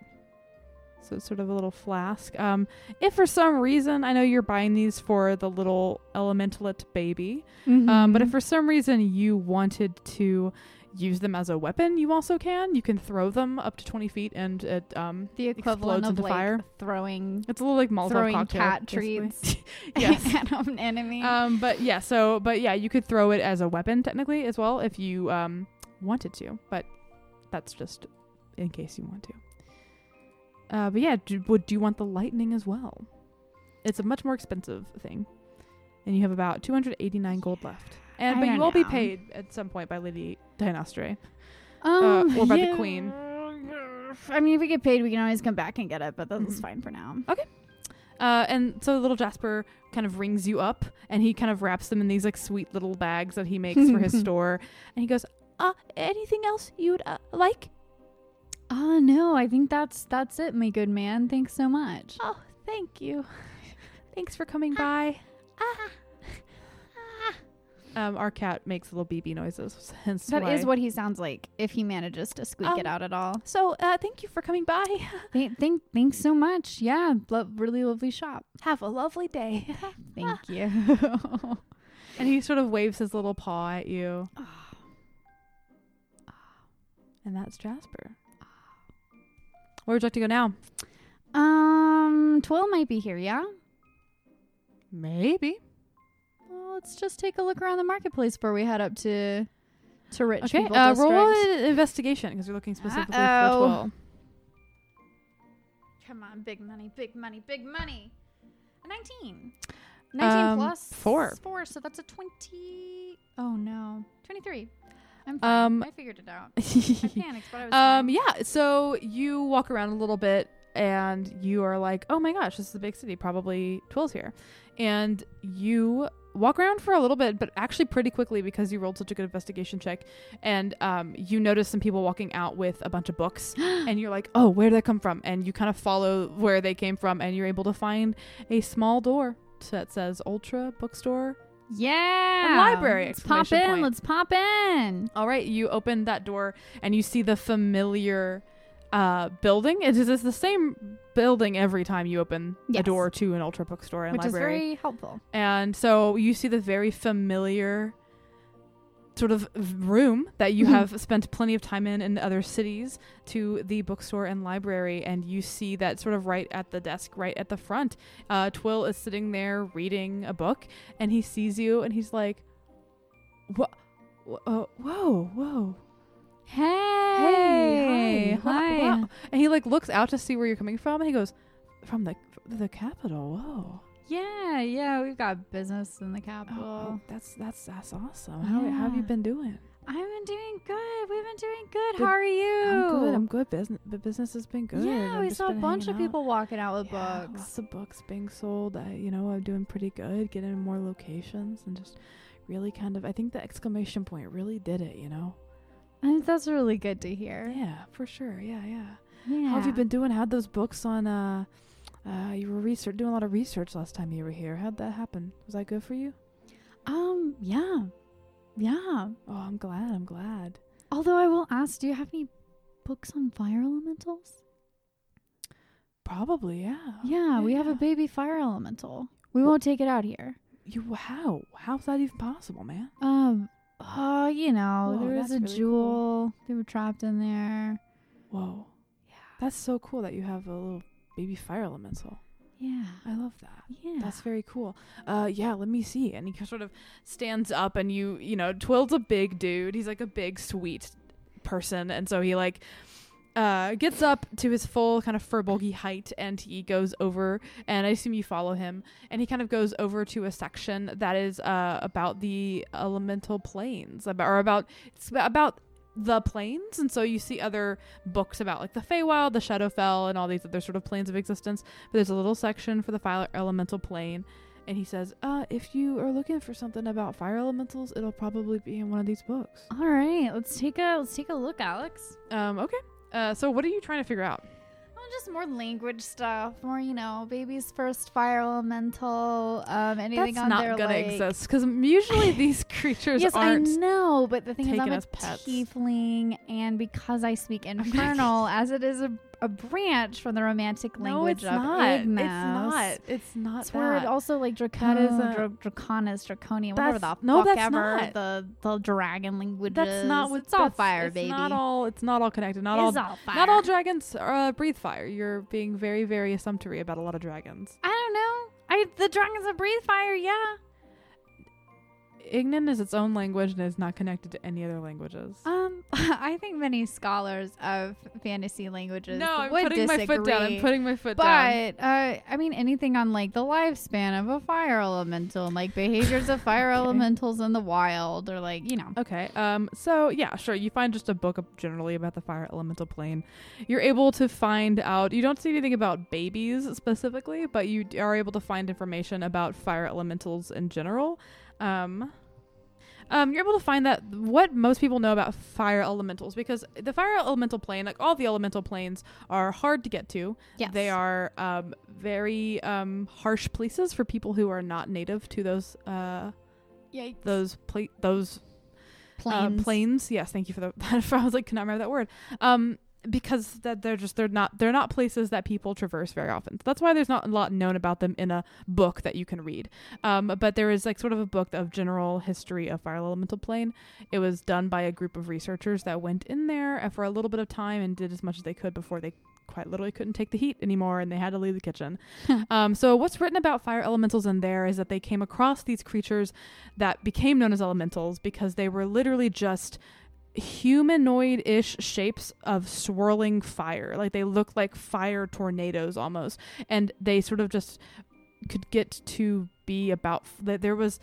Speaker 1: So it's sort of a little flask. Um, if for some reason I know you're buying these for the little elementalit baby, Um, but if
Speaker 2: Mhm.
Speaker 1: for some reason you wanted to use them as a weapon, you also can. You can throw them up to 20 feet and it um
Speaker 2: the equivalent
Speaker 1: explodes
Speaker 2: of
Speaker 1: into
Speaker 2: like
Speaker 1: fire.
Speaker 2: throwing
Speaker 1: it's a little like Molotov
Speaker 2: throwing
Speaker 1: cocktail.
Speaker 2: cat
Speaker 1: basically.
Speaker 2: treats
Speaker 1: yes.
Speaker 2: at an enemy.
Speaker 1: um, but yeah, so but yeah, you could throw it as a weapon technically as well if you um wanted to, but that's just in case you want to. Uh, but yeah, do, would do you want the lightning as well? It's a much more expensive thing, and you have about 289 gold left. And
Speaker 2: I
Speaker 1: but you will be paid at some point by Lady Dynastre.
Speaker 2: um,
Speaker 1: or by the queen.
Speaker 2: I mean, if we get paid, we can always come back and get it, but that's
Speaker 1: Mhm.
Speaker 2: fine for now. Okay.
Speaker 1: Uh, and so little Jasper kind of rings you up, and he kind of wraps them in these like sweet little bags that he makes for his store. And he goes, "Uh, anything else you'd uh, like?"
Speaker 2: Oh no, I think that's that's it, my good man. Thanks so much.
Speaker 1: Oh, thank you. Thanks for coming by. Ah. Um, our cat makes little BB noises. Hence
Speaker 2: That is
Speaker 1: why-
Speaker 2: what he sounds like if he manages to squeak it
Speaker 1: Um,
Speaker 2: out at all.
Speaker 1: So, uh, thank you for coming by.
Speaker 2: Thank, thank, thanks so much. Yeah, lo- really lovely shop.
Speaker 1: Have a lovely day.
Speaker 2: Thank you.
Speaker 1: and he sort of waves his little paw at you. And that's Jasper. Where would you like to go now?
Speaker 2: um, Twill might be here. Yeah.
Speaker 1: Maybe.
Speaker 2: Well, let's just take a look around the marketplace before we head up to to rich
Speaker 1: Okay,
Speaker 2: people
Speaker 1: uh, roll an investigation because you're looking specifically
Speaker 2: Uh-oh.
Speaker 1: for Twill.
Speaker 2: Come on, big money, big money, big money. A 19. 19
Speaker 1: Um,
Speaker 2: plus
Speaker 1: four.
Speaker 2: 4, so that's a 20. Oh no. 23. I'm fine.
Speaker 1: Um,
Speaker 2: I figured it out. I panicked, but I was
Speaker 1: um,
Speaker 2: fine.
Speaker 1: yeah. So you walk around a little bit, and you are like, "Oh my gosh, this is a big city. Probably Twill's here." And you walk around for a little bit, but actually pretty quickly because you rolled such a good investigation check, and um, you notice some people walking out with a bunch of books, and you're like, "Oh, where did that come from?" And you kind of follow where they came from, and you're able to find a small door that says "Ultra Bookstore."
Speaker 2: Yeah.
Speaker 1: library,
Speaker 2: Let's pop in.
Speaker 1: point.
Speaker 2: Let's pop in.
Speaker 1: All right, you open that door and you see the familiar uh, building. It is the same building every time you open a door to an ultra bookstore and library.
Speaker 2: Which is very helpful.
Speaker 1: and so you see the very familiar sort of room that you
Speaker 2: Mhm.
Speaker 1: have spent plenty of time in in other cities to the bookstore and library and you see that sort of right at the desk right at the front uh, twill is sitting there reading a book and he sees you and he's like what uh, whoa whoa
Speaker 2: Hey.
Speaker 1: Hey, hi. Wow. And he like looks out to see where you're coming from, and he goes, "From the the capital." Whoa.
Speaker 2: Yeah, yeah, we've got business in the capital.
Speaker 1: Oh, that's that's that's awesome. How, how have you been doing?
Speaker 2: I've been doing good. We've been doing good.
Speaker 1: Good.
Speaker 2: How are you?
Speaker 1: I'm good. I'm good. Business the business has been good.
Speaker 2: Yeah,
Speaker 1: I've
Speaker 2: we saw a bunch of
Speaker 1: out.
Speaker 2: people walking out with
Speaker 1: Yeah,
Speaker 2: books.
Speaker 1: Lots of books being sold. I, you know, I'm doing pretty good, getting more locations, and just really kind of. I think the exclamation point really did it. You know.
Speaker 2: And that's really good to hear.
Speaker 1: Yeah, for sure. Yeah, yeah.
Speaker 2: Yeah.
Speaker 1: How have you been doing? How'd those books on? Uh, uh, you were research doing a lot of research last time you were here. How'd that happen? Was that good for you?
Speaker 2: Um, yeah. Yeah.
Speaker 1: Oh, I'm glad. I'm glad.
Speaker 2: Although I will ask, do you have any books on fire elementals?
Speaker 1: Probably, yeah.
Speaker 2: Yeah, we have a baby fire elemental. We won't take it out here.
Speaker 1: You how? How's that even possible, man?
Speaker 2: Um, oh, you know,
Speaker 1: Whoa,
Speaker 2: there was a
Speaker 1: really
Speaker 2: jewel. They were trapped in there.
Speaker 1: Whoa,
Speaker 2: Yeah.
Speaker 1: that's so cool that you have a little baby fire elemental.
Speaker 2: Yeah.
Speaker 1: I love that.
Speaker 2: Yeah.
Speaker 1: That's very cool. Uh, yeah, let me see. And he sort of stands up, and you, you know, Twill's a big dude. He's like a big, sweet person, and so he like uh gets up to his full kind of furbolgy height, and he goes over. And I assume you follow him, and he kind of goes over to a section that is uh about the elemental planes, about or about it's about the planes and so you see other books about like the Feywild, the Shadowfell, and all these other sort of planes of existence but there's a little section for the fire elemental plane and he says uh if you are looking for something about fire elementals it'll probably be in one of these books
Speaker 2: All right, let's take a let's take a look, Alex.
Speaker 1: um okay uh so what are you trying to figure out
Speaker 2: just more language stuff, more you know, baby's first fire elemental, um, anything
Speaker 1: that's
Speaker 2: on
Speaker 1: not gonna
Speaker 2: like.
Speaker 1: exist because usually these creatures
Speaker 2: Yes, I know, but the thing is, I'm a
Speaker 1: pets.
Speaker 2: tiefling, and because I speak Infernal, as it is a, a branch from the romantic language
Speaker 1: no,
Speaker 2: language
Speaker 1: it's
Speaker 2: of
Speaker 1: not. It's not it's not
Speaker 2: It's word also like
Speaker 1: Draconis,
Speaker 2: Dracon,
Speaker 1: is
Speaker 2: Dra- Draconis, Draconian, whatever the
Speaker 1: That's-
Speaker 2: fuck
Speaker 1: that's
Speaker 2: ever.
Speaker 1: not.
Speaker 2: The the dragon languages.
Speaker 1: that's not what
Speaker 2: it's all fire,
Speaker 1: it's
Speaker 2: baby.
Speaker 1: not all it's not all connected not all
Speaker 2: all fire.
Speaker 1: not all dragons uh, breathe fire you're being very very assumptory about a lot of dragons
Speaker 2: I don't know. I the dragons that breathe fire. Yeah.
Speaker 1: Ignan is its own language and is not connected to any other languages.
Speaker 2: Um, I think many scholars of fantasy languages
Speaker 1: no, I'm
Speaker 2: would
Speaker 1: putting
Speaker 2: disagree.
Speaker 1: my foot down. I'm putting my foot down.
Speaker 2: But uh, I mean, anything on like the lifespan of a fire elemental, and, like behaviors of fire
Speaker 1: Okay.
Speaker 2: elementals in the wild, or like you know,
Speaker 1: Okay. Um. So yeah, sure. You find just a book generally about the fire elemental plane. You're able to find out. You don't see anything about babies specifically, but you are able to find information about fire elementals in general. Um. Um, you're able to find that what most people know about fire elementals because the fire elemental plane, like all the elemental planes, are hard to get to.
Speaker 2: yes,
Speaker 1: They are um, very um, harsh places for people who are not native to those uh,
Speaker 2: Yikes.
Speaker 1: those pla- those
Speaker 2: planes.
Speaker 1: Uh, planes. Yes, thank you for the. I was like, cannot remember that word. Um, because that they're just they're not they're not places that people traverse very often. That's why there's not a lot known about them in a book that you can read. Um, but there is like sort of a book of general history of fire elemental plane. It was done by a group of researchers that went in there uh, for a little bit of time and did as much as they could before they quite literally couldn't take the heat anymore and they had to leave the kitchen. um, so what's written about fire elementals in there is that they came across these creatures that became known as elementals because they were literally just humanoid-ish shapes of swirling fire. Like they look like fire tornadoes almost. And they sort of just could get to be about that there was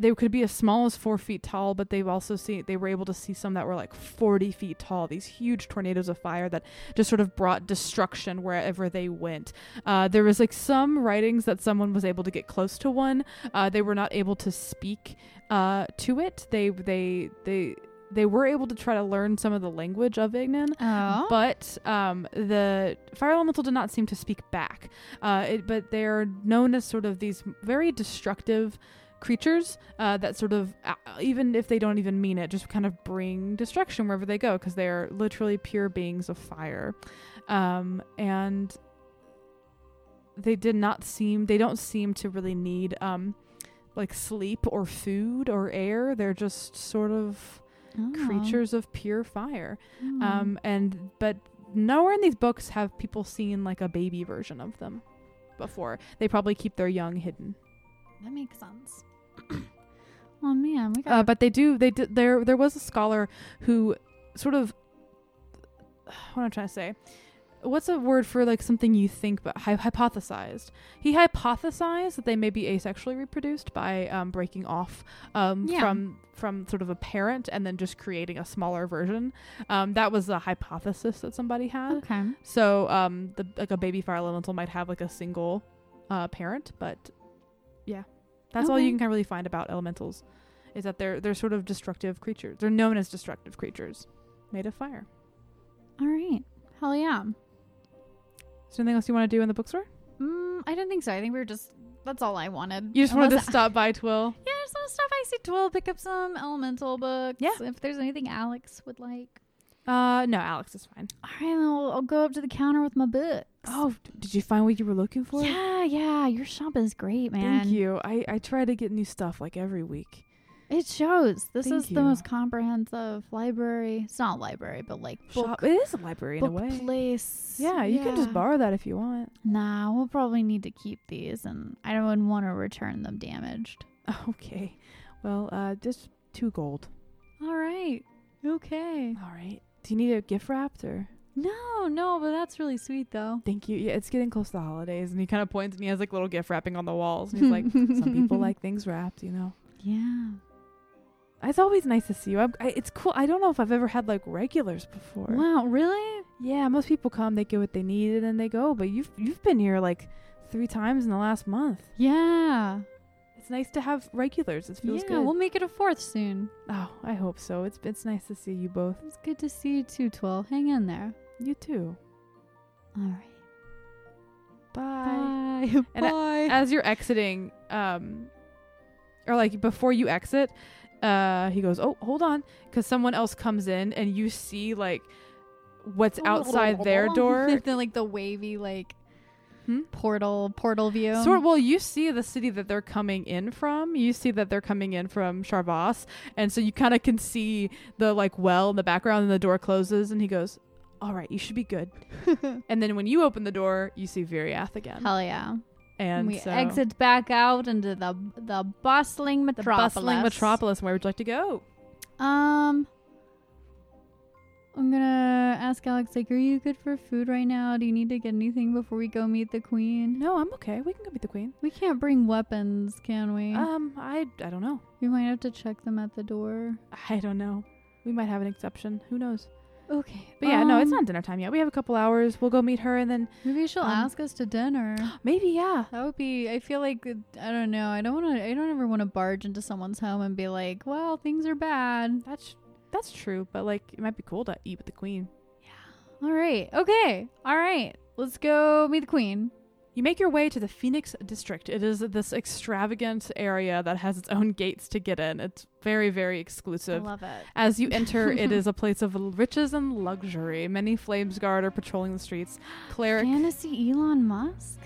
Speaker 1: they could be as small as four feet tall but they've also seen they were able to see some that were like 40 feet tall. These huge tornadoes of fire that just sort of brought destruction wherever they went. Uh, there was like some writings that someone was able to get close to one. Uh, they were not able to speak uh, to it. They they they they were able to try to learn some of the language of Ignan,
Speaker 2: Oh.
Speaker 1: but um, the fire elemental did not seem to speak back. Uh, it, but they're known as sort of these very destructive creatures uh, that sort of, uh, even if they don't even mean it, just kind of bring destruction wherever they go because they are literally pure beings of fire. Um, and they did not seem, they don't seem to really need um, like sleep or food or air. They're just sort of
Speaker 2: Oh.
Speaker 1: creatures of pure fire.
Speaker 2: Hmm.
Speaker 1: Um, and but nowhere in these books have people seen like a baby version of them before. They probably keep their young hidden.
Speaker 2: that makes sense. oh man, we got.
Speaker 1: Uh, but they do. They did. There, there was a scholar who sort of. What am I trying to say? What's a word for like something you think but hy- hypothesized? He hypothesized that they may be asexually reproduced by um, breaking off um,
Speaker 2: Yeah.
Speaker 1: from from sort of a parent and then just creating a smaller version. Um, that was a hypothesis that somebody had.
Speaker 2: okay.
Speaker 1: So, um, the like a baby fire elemental might have like a single uh, parent, but yeah, that's all you can kind of really find about elementals, is that they're they're sort of destructive creatures. They're known as destructive creatures, made of fire.
Speaker 2: All right. Hell yeah.
Speaker 1: Is there anything else you want to do in the bookstore?
Speaker 2: Mm, I don't think so. I think we were just. That's all I wanted.
Speaker 1: You just wanted to
Speaker 2: Unless-
Speaker 1: stop by Twill.
Speaker 2: Yeah, I just want to stop by see Twill, pick up some elemental books.
Speaker 1: Yeah.
Speaker 2: If there's anything Alex would like.
Speaker 1: Uh, no, Alex is fine.
Speaker 2: All right, I'll, I'll go up to the counter with my books.
Speaker 1: Oh, d- did you find what you were looking for?
Speaker 2: yeah, yeah. Your shop is great, man.
Speaker 1: Thank you. I I try to get new stuff like every week.
Speaker 2: It shows. This
Speaker 1: Thank
Speaker 2: is the most comprehensive library. It's not library, but like book,
Speaker 1: Shop. It is a library in a
Speaker 2: book
Speaker 1: way.
Speaker 2: place.
Speaker 1: Yeah, you can just borrow that if you want.
Speaker 2: Nah, we'll probably need to keep these, and I don't want to return them damaged.
Speaker 1: Okay. Well, uh, just two gold.
Speaker 2: All right. Okay.
Speaker 1: All right. Do you need a gift wrapped or?
Speaker 2: No, no, but that's really sweet though.
Speaker 1: Thank you. Yeah, it's getting close to the holidays, and he kind of points and he has like little gift wrapping on the walls. And he's like, some people like things wrapped, you know.
Speaker 2: Yeah.
Speaker 1: It's always nice to see you. I, I, it's cool. I don't know if I've ever had like regulars before.
Speaker 2: Wow, really?
Speaker 1: Yeah, most people come, they get what they need, and then they go. But you've you've been here like three times in the last month.
Speaker 2: Yeah.
Speaker 1: It's nice to have regulars. It feels
Speaker 2: yeah,
Speaker 1: good.
Speaker 2: we'll make it a fourth soon.
Speaker 1: oh, I hope so. It's it's nice to see you both.
Speaker 2: It's good to see you too, Twill. Hang in there.
Speaker 1: You too.
Speaker 2: All right.
Speaker 1: Bye.
Speaker 2: Bye.
Speaker 1: And
Speaker 2: Bye.
Speaker 1: as you're exiting, um, or like before you exit, uh, he goes, "Oh, hold on," because someone else comes in, and you see like what's outside their door.
Speaker 2: the, like the wavy like
Speaker 1: Hmm?
Speaker 2: portal portal view.
Speaker 1: Sort well, you see the city that they're coming in from. You see that they're coming in from Charvas, and so you kind of can see the like well in the background, and the door closes, and he goes, "All right, you should be good." and then when you open the door, you see Viriath again,
Speaker 2: Hell yeah.
Speaker 1: And
Speaker 2: we
Speaker 1: so,
Speaker 2: exit back out into the the bustling metropolis.
Speaker 1: the bustling metropolis. Where would you like to go?
Speaker 2: Um, I'm gonna ask Alex. Like, are you good for food right now? Do you need to get anything before we go meet the queen?
Speaker 1: No, I'm okay. We can go meet the queen.
Speaker 2: We can't bring weapons, can we?
Speaker 1: Um, I I don't know.
Speaker 2: we might have to check them at the door.
Speaker 1: I don't know. We might have an exception. Who knows?
Speaker 2: Okay,
Speaker 1: But yeah, no, it's
Speaker 2: um,
Speaker 1: not dinner time yet. We have a couple hours. We'll go meet her, and then
Speaker 2: Maybe she'll
Speaker 1: um,
Speaker 2: ask us to dinner.
Speaker 1: maybe yeah.
Speaker 2: That would be. I feel like I don't know. I don't want to. I don't ever want to barge into someone's home and be like, "Well, things are bad."
Speaker 1: That's that's true. But like, it might be cool to eat with the queen. Yeah.
Speaker 2: All right. Okay. All right. Let's go meet the queen.
Speaker 1: You make your way to the Phoenix District. It is this extravagant area that has its own gates to get in. It's very, very
Speaker 2: I
Speaker 1: exclusive.
Speaker 2: love it.
Speaker 1: As you enter, it is a place of riches and luxury. Many Flames Guard are patrolling the streets. Cleric.
Speaker 2: Fantasy Elon Musk.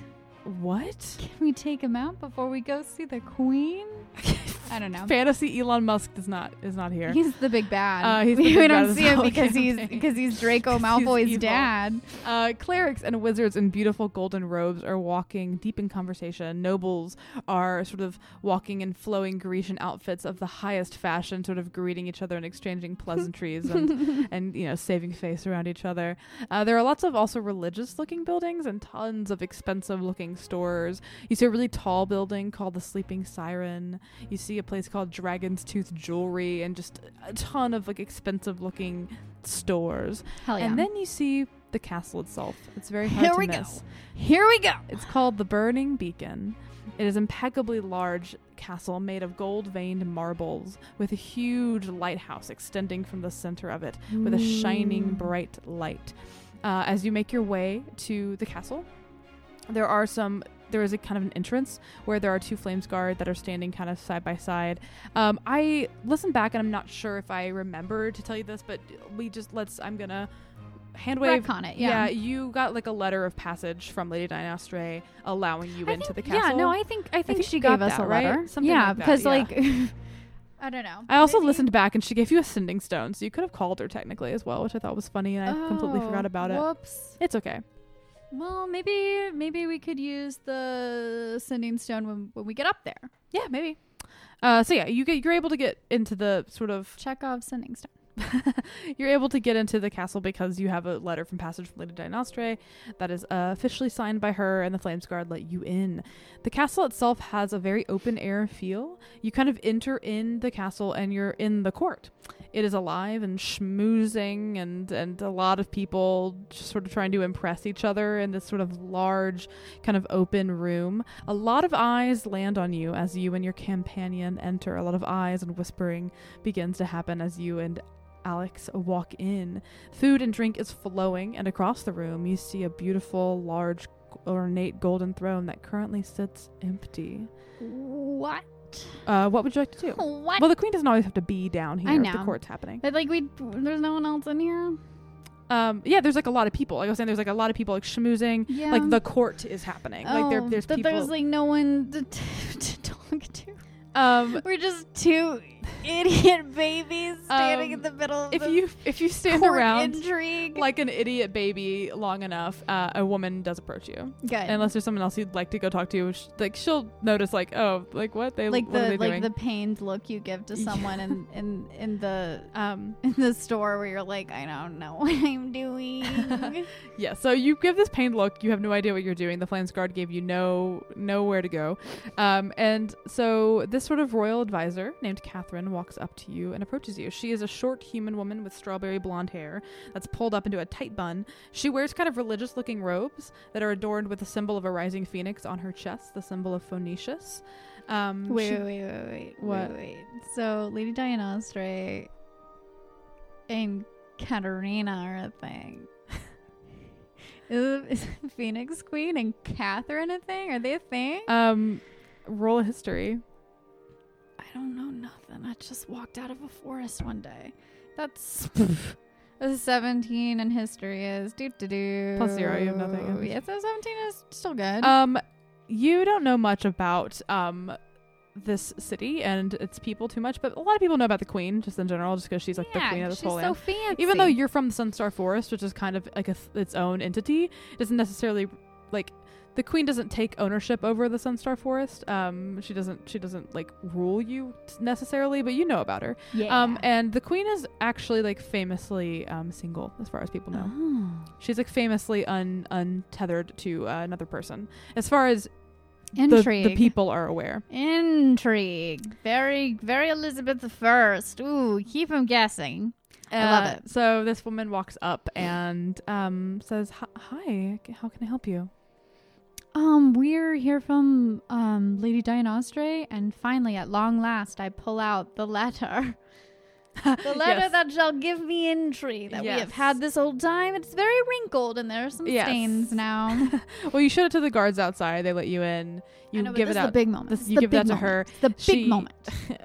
Speaker 1: What?
Speaker 2: Can we take him out before we go see the Queen? I don't know.
Speaker 1: Fantasy Elon Musk does not is not here.
Speaker 2: He's the big bad.
Speaker 1: Uh, he's the
Speaker 2: we
Speaker 1: big
Speaker 2: don't
Speaker 1: of
Speaker 2: see him because he's because he's Draco
Speaker 1: he's
Speaker 2: Malfoy's
Speaker 1: evil.
Speaker 2: dad.
Speaker 1: Uh, clerics and wizards in beautiful golden robes are walking deep in conversation. Nobles are sort of walking in flowing Grecian outfits of the highest fashion, sort of greeting each other and exchanging pleasantries and, and you know saving face around each other. Uh, there are lots of also religious looking buildings and tons of expensive looking stores. You see a really tall building called the Sleeping Siren. You see a place called Dragon's Tooth Jewelry and just a ton of like expensive looking stores.
Speaker 2: Hell yeah.
Speaker 1: And then you see the castle itself. It's very hard
Speaker 2: Here
Speaker 1: to
Speaker 2: we go. Here we go.
Speaker 1: It's called the Burning Beacon. It is impeccably large castle made of gold-veined marbles with a huge lighthouse extending from the center of it with a shining bright light. Uh, as you make your way to the castle, there are some. There is a kind of an entrance where there are two flames guard that are standing kind of side by side. Um, I listened back and I'm not sure if I remember to tell you this, but we just let's. I'm gonna hand wave.
Speaker 2: Retcon it.
Speaker 1: Yeah.
Speaker 2: Yeah.
Speaker 1: you got like a letter of passage from Lady Dinastray allowing you
Speaker 2: I
Speaker 1: into
Speaker 2: think-
Speaker 1: the castle.
Speaker 2: Yeah, no, I think I think,
Speaker 1: think
Speaker 2: she gave us
Speaker 1: that,
Speaker 2: a
Speaker 1: right?
Speaker 2: letter.
Speaker 1: Something
Speaker 2: yeah,
Speaker 1: like that,
Speaker 2: because
Speaker 1: yeah.
Speaker 2: like I don't know.
Speaker 1: I also
Speaker 2: Maybe-
Speaker 1: listened back and she gave you a sending stone, so you could have called her technically as well, which I thought was funny, and I completely
Speaker 2: Oh,
Speaker 1: forgot about it.
Speaker 2: Whoops.
Speaker 1: It's okay.
Speaker 2: Well, maybe maybe we could use the sending stone when, when we get up there.
Speaker 1: Yeah, maybe. Uh, so yeah, you get you're able to get into the sort of
Speaker 2: Chekhov sending stone.
Speaker 1: you're able to get into the castle because you have a letter from passage from Lady Dinastre that is uh, officially signed by her, and the Flames Guard let you in. The castle itself has a very open air feel. You kind of enter in the castle and you're in the court. It is alive and schmoozing, and and a lot of people just sort of trying to impress each other in this sort of large, kind of open room. A lot of eyes land on you as you and your companion enter. A lot of eyes and whispering begins to happen as you and Alex walk in. Food and drink is flowing, and across the room, you see a beautiful, large, ornate golden throne that currently sits empty.
Speaker 2: What?
Speaker 1: Uh, what would you like to do?
Speaker 2: What?
Speaker 1: Well, the queen doesn't always have to be down here
Speaker 2: I
Speaker 1: if the court's happening.
Speaker 2: but like we, there's no one else in here.
Speaker 1: Um, yeah, there's like a lot of people. Like I was saying, there's like a lot of people like schmoozing.
Speaker 2: Yeah.
Speaker 1: Like the court is happening. Oh, like there,
Speaker 2: Oh,
Speaker 1: there's
Speaker 2: but
Speaker 1: people.
Speaker 2: there's like no one to, to talk to.
Speaker 1: um,
Speaker 2: We're just two idiot babies standing
Speaker 1: Um,
Speaker 2: in the middle of
Speaker 1: if
Speaker 2: the
Speaker 1: you if you stand around
Speaker 2: intrigue.
Speaker 1: like an idiot baby long enough, uh, a woman does approach you.
Speaker 2: Good.
Speaker 1: Unless there's someone else you'd like to go talk to, which, like she'll notice, like, oh, like what they
Speaker 2: like
Speaker 1: what
Speaker 2: the
Speaker 1: they
Speaker 2: like
Speaker 1: doing?
Speaker 2: the pained look you give to
Speaker 1: Yeah.
Speaker 2: someone in, in in the
Speaker 1: um,
Speaker 2: in the store where you're like, I don't know what I'm doing.
Speaker 1: yeah. So you give this pained look. You have no idea what you're doing. The Flames Guard gave you no nowhere to go, um, and so this sort of royal advisor named Catherine walks up to you and approaches you. She is a short human woman with strawberry blonde hair that's pulled up into a tight bun. She wears kind of religious-looking robes that are adorned with the symbol of a rising phoenix on her chest, the symbol of Phoenicius. Um,
Speaker 2: wait,
Speaker 1: she-
Speaker 2: wait, wait, wait, wait,
Speaker 1: What?
Speaker 2: wait, wait. So Lady Diana Ostre and Katerina are a thing. is, is Phoenix Queen and Catherine a thing? Are they a thing?
Speaker 1: Um, roll a history.
Speaker 2: I don't know nothing. I just walked out of a forest one day. That's a 17 and history is do do do.
Speaker 1: Plus zero, you have nothing
Speaker 2: Yeah, so 17 is still good.
Speaker 1: Um, you don't know much about um this city and its people too much, but a lot of people know about the queen just in general, just because she's like the queen of this
Speaker 2: she's
Speaker 1: whole
Speaker 2: so
Speaker 1: land.
Speaker 2: fancy.
Speaker 1: Even though you're from the Sunstar Forest, which is kind of like a th- its own entity, it doesn't necessarily like the queen doesn't take ownership over the Sunstar Forest. Um, she doesn't she doesn't like rule you necessarily, but you know about her.
Speaker 2: yeah.
Speaker 1: Um, and the queen is actually like famously um single, as far as people know.
Speaker 2: Oh.
Speaker 1: She's like famously un untethered to uh, another person, as far as
Speaker 2: Intrigue.
Speaker 1: the people are aware.
Speaker 2: Intrigue. Very, very Elizabeth the First. Ooh, keep him guessing. I love
Speaker 1: Uh,
Speaker 2: it.
Speaker 1: So this woman walks up and um, says, "Hi- "Hi, how can I help you?"
Speaker 2: Um, we're here from um Lady Diana Ostre, and finally, at long last, I pull out the letter. The letter
Speaker 1: Yes.
Speaker 2: that shall give me entry that we have had this whole time. It's very wrinkled and there are some
Speaker 1: Yes.
Speaker 2: stains now.
Speaker 1: well, you showed it to the guards outside. They let you in. You
Speaker 2: know,
Speaker 1: give
Speaker 2: this
Speaker 1: it
Speaker 2: is
Speaker 1: out.
Speaker 2: the big moment.
Speaker 1: this- you give that to her.
Speaker 2: It's the big
Speaker 1: She-
Speaker 2: moment.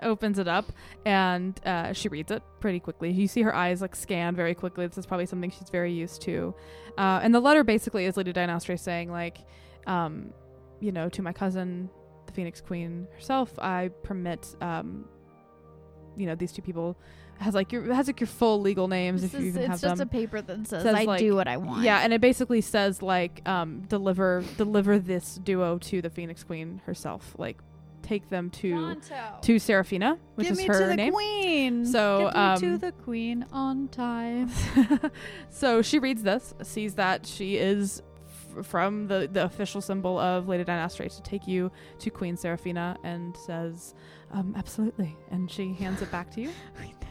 Speaker 1: opens it up and uh, she reads it pretty quickly. You see her eyes like scan very quickly. This is probably something she's very used to. Uh, and the letter basically is Lady Dynastre saying like, um, you know, to my cousin, the Phoenix Queen herself, I permit, um, you know, these two people has like your has like your full legal names
Speaker 2: This
Speaker 1: if you
Speaker 2: is-
Speaker 1: even
Speaker 2: it's
Speaker 1: have
Speaker 2: just
Speaker 1: them.
Speaker 2: a paper that says,
Speaker 1: Says,
Speaker 2: I
Speaker 1: like-
Speaker 2: do what I want.
Speaker 1: Yeah, and it basically says like um, deliver deliver this duo to the Phoenix Queen herself. Like take them to
Speaker 2: Pronto.
Speaker 1: to Seraphina, which
Speaker 2: Give
Speaker 1: is
Speaker 2: me
Speaker 1: her
Speaker 2: to the
Speaker 1: name.
Speaker 2: queen.
Speaker 1: So, um,
Speaker 2: to the queen on time.
Speaker 1: so she reads this, sees that she is from the, the official symbol of Lady Dynastre to take you to Queen Seraphina and says, um, absolutely. And she hands it back to you.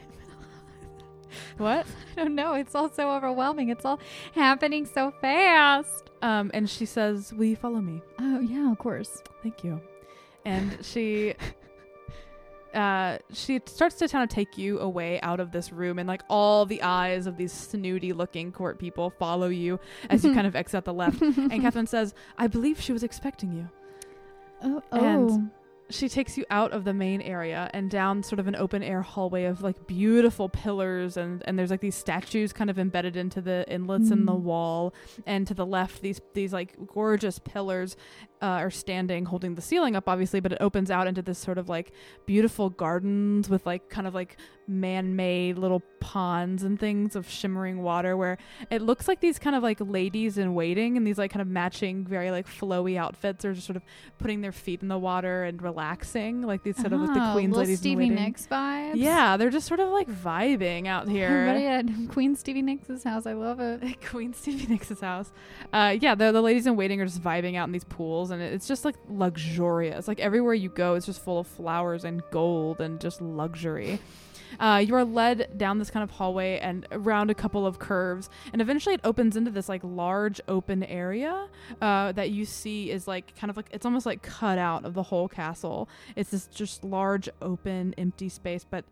Speaker 1: What?
Speaker 2: I don't know. It's all so overwhelming. It's all happening so fast.
Speaker 1: Um, and she says, will you follow me?
Speaker 2: Oh yeah, of course.
Speaker 1: Thank you. And she uh she starts to kind of take you away out of this room and like all the eyes of these snooty looking court people follow you as you kind of exit the left. And Catherine says, I believe she was expecting you.
Speaker 2: Oh,
Speaker 1: And-
Speaker 2: oh.
Speaker 1: She takes you out of the main area and down sort of an open air hallway of like beautiful pillars and and there's like these statues kind of embedded into the inlets in the
Speaker 2: Mm.
Speaker 1: wall and to the left these these like gorgeous pillars uh, are standing holding the ceiling up obviously but it opens out into this sort of like beautiful gardens with like kind of like man-made little ponds and things of shimmering water where it looks like these kind of like ladies in waiting and these like kind of matching very like flowy outfits are just sort of putting their feet in the water and relaxing like these sort of like the
Speaker 2: Oh,
Speaker 1: queen's ladies in
Speaker 2: Stevie
Speaker 1: waiting
Speaker 2: Nicks vibes.
Speaker 1: yeah they're just sort of like vibing out here Everybody
Speaker 2: at Queen Stevie Nicks' house. I love it.
Speaker 1: Queen Stevie Nicks' house. Uh, yeah, the, the ladies in waiting are just vibing out in these pools, and it's just like luxurious. Like everywhere you go, it's just full of flowers and gold and just luxury. Uh, you are led down this kind of hallway and around a couple of curves, and eventually it opens into this like large open area uh, that you see is like kind of like it's almost like cut out of the whole castle. It's this just large open empty space, but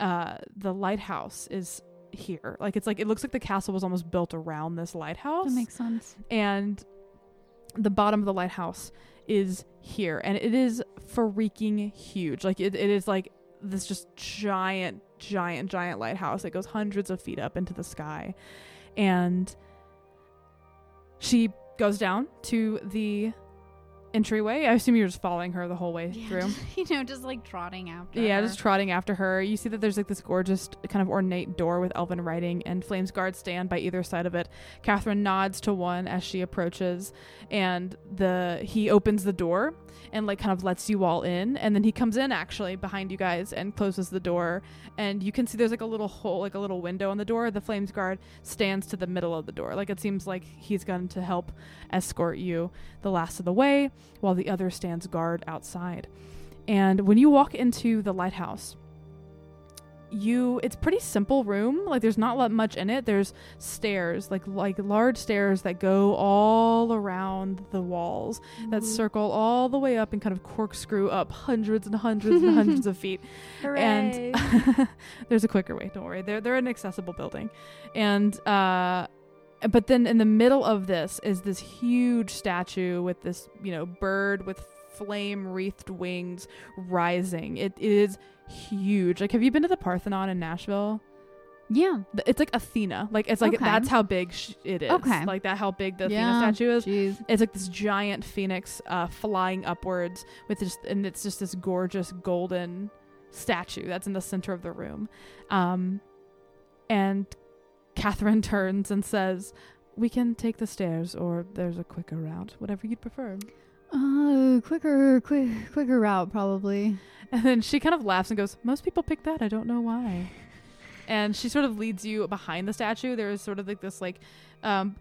Speaker 1: uh, the lighthouse is here. Like it's like it looks like the castle was almost built around this lighthouse
Speaker 2: That makes sense.
Speaker 1: and the bottom of the lighthouse is here and it is freaking huge. Like it, it is like this just giant giant giant lighthouse that goes hundreds of feet up into the sky. And she goes down to the entryway i assume you're just following her the whole way through
Speaker 2: you know, just like trotting after.
Speaker 1: yeah,
Speaker 2: her.
Speaker 1: just trotting after her. You see that there's like this gorgeous, kind of ornate door with elven writing, and flames guards stand by either side of it. Catherine nods to one as she approaches, and the he opens the door and like kind of lets you all in, and then he comes in actually behind you guys and closes the door, and you can see there's like a little hole, like a little window on the door. The flames guard stands to the middle of the door, like it seems like he's going to help escort you the last of the way, while the other stands guard outside. And when you walk into the lighthouse, you it's pretty simple room. Like there's not lot much in it. There's stairs, like like large stairs that go all around the walls that circle all the way up and kind of corkscrew up hundreds and hundreds and hundreds of feet.
Speaker 2: Hooray.
Speaker 1: And there's a quicker way, don't worry. They're they're an accessible building. And uh but then in the middle of this is this huge statue with this, you know, bird with flame wreathed wings rising. It is huge. Like have you been to the Parthenon in Nashville?
Speaker 2: yeah.
Speaker 1: It's like Athena. Like it's like
Speaker 2: Okay.
Speaker 1: that's how big sh- it is.
Speaker 2: Okay.
Speaker 1: Like that how big the
Speaker 2: Yeah.
Speaker 1: Athena statue is.
Speaker 2: Jeez.
Speaker 1: It's like this giant phoenix uh, flying upwards with just, and it's just this gorgeous golden statue that's in the center of the room. Um, and Catherine turns and says, "We can take the stairs, or there's a quicker route, whatever you'd prefer."
Speaker 2: Uh, quicker, quick, quicker route probably.
Speaker 1: And then she kind of laughs and goes, "Most people pick that. I don't know why." And she sort of leads you behind the statue. There is sort of like this like um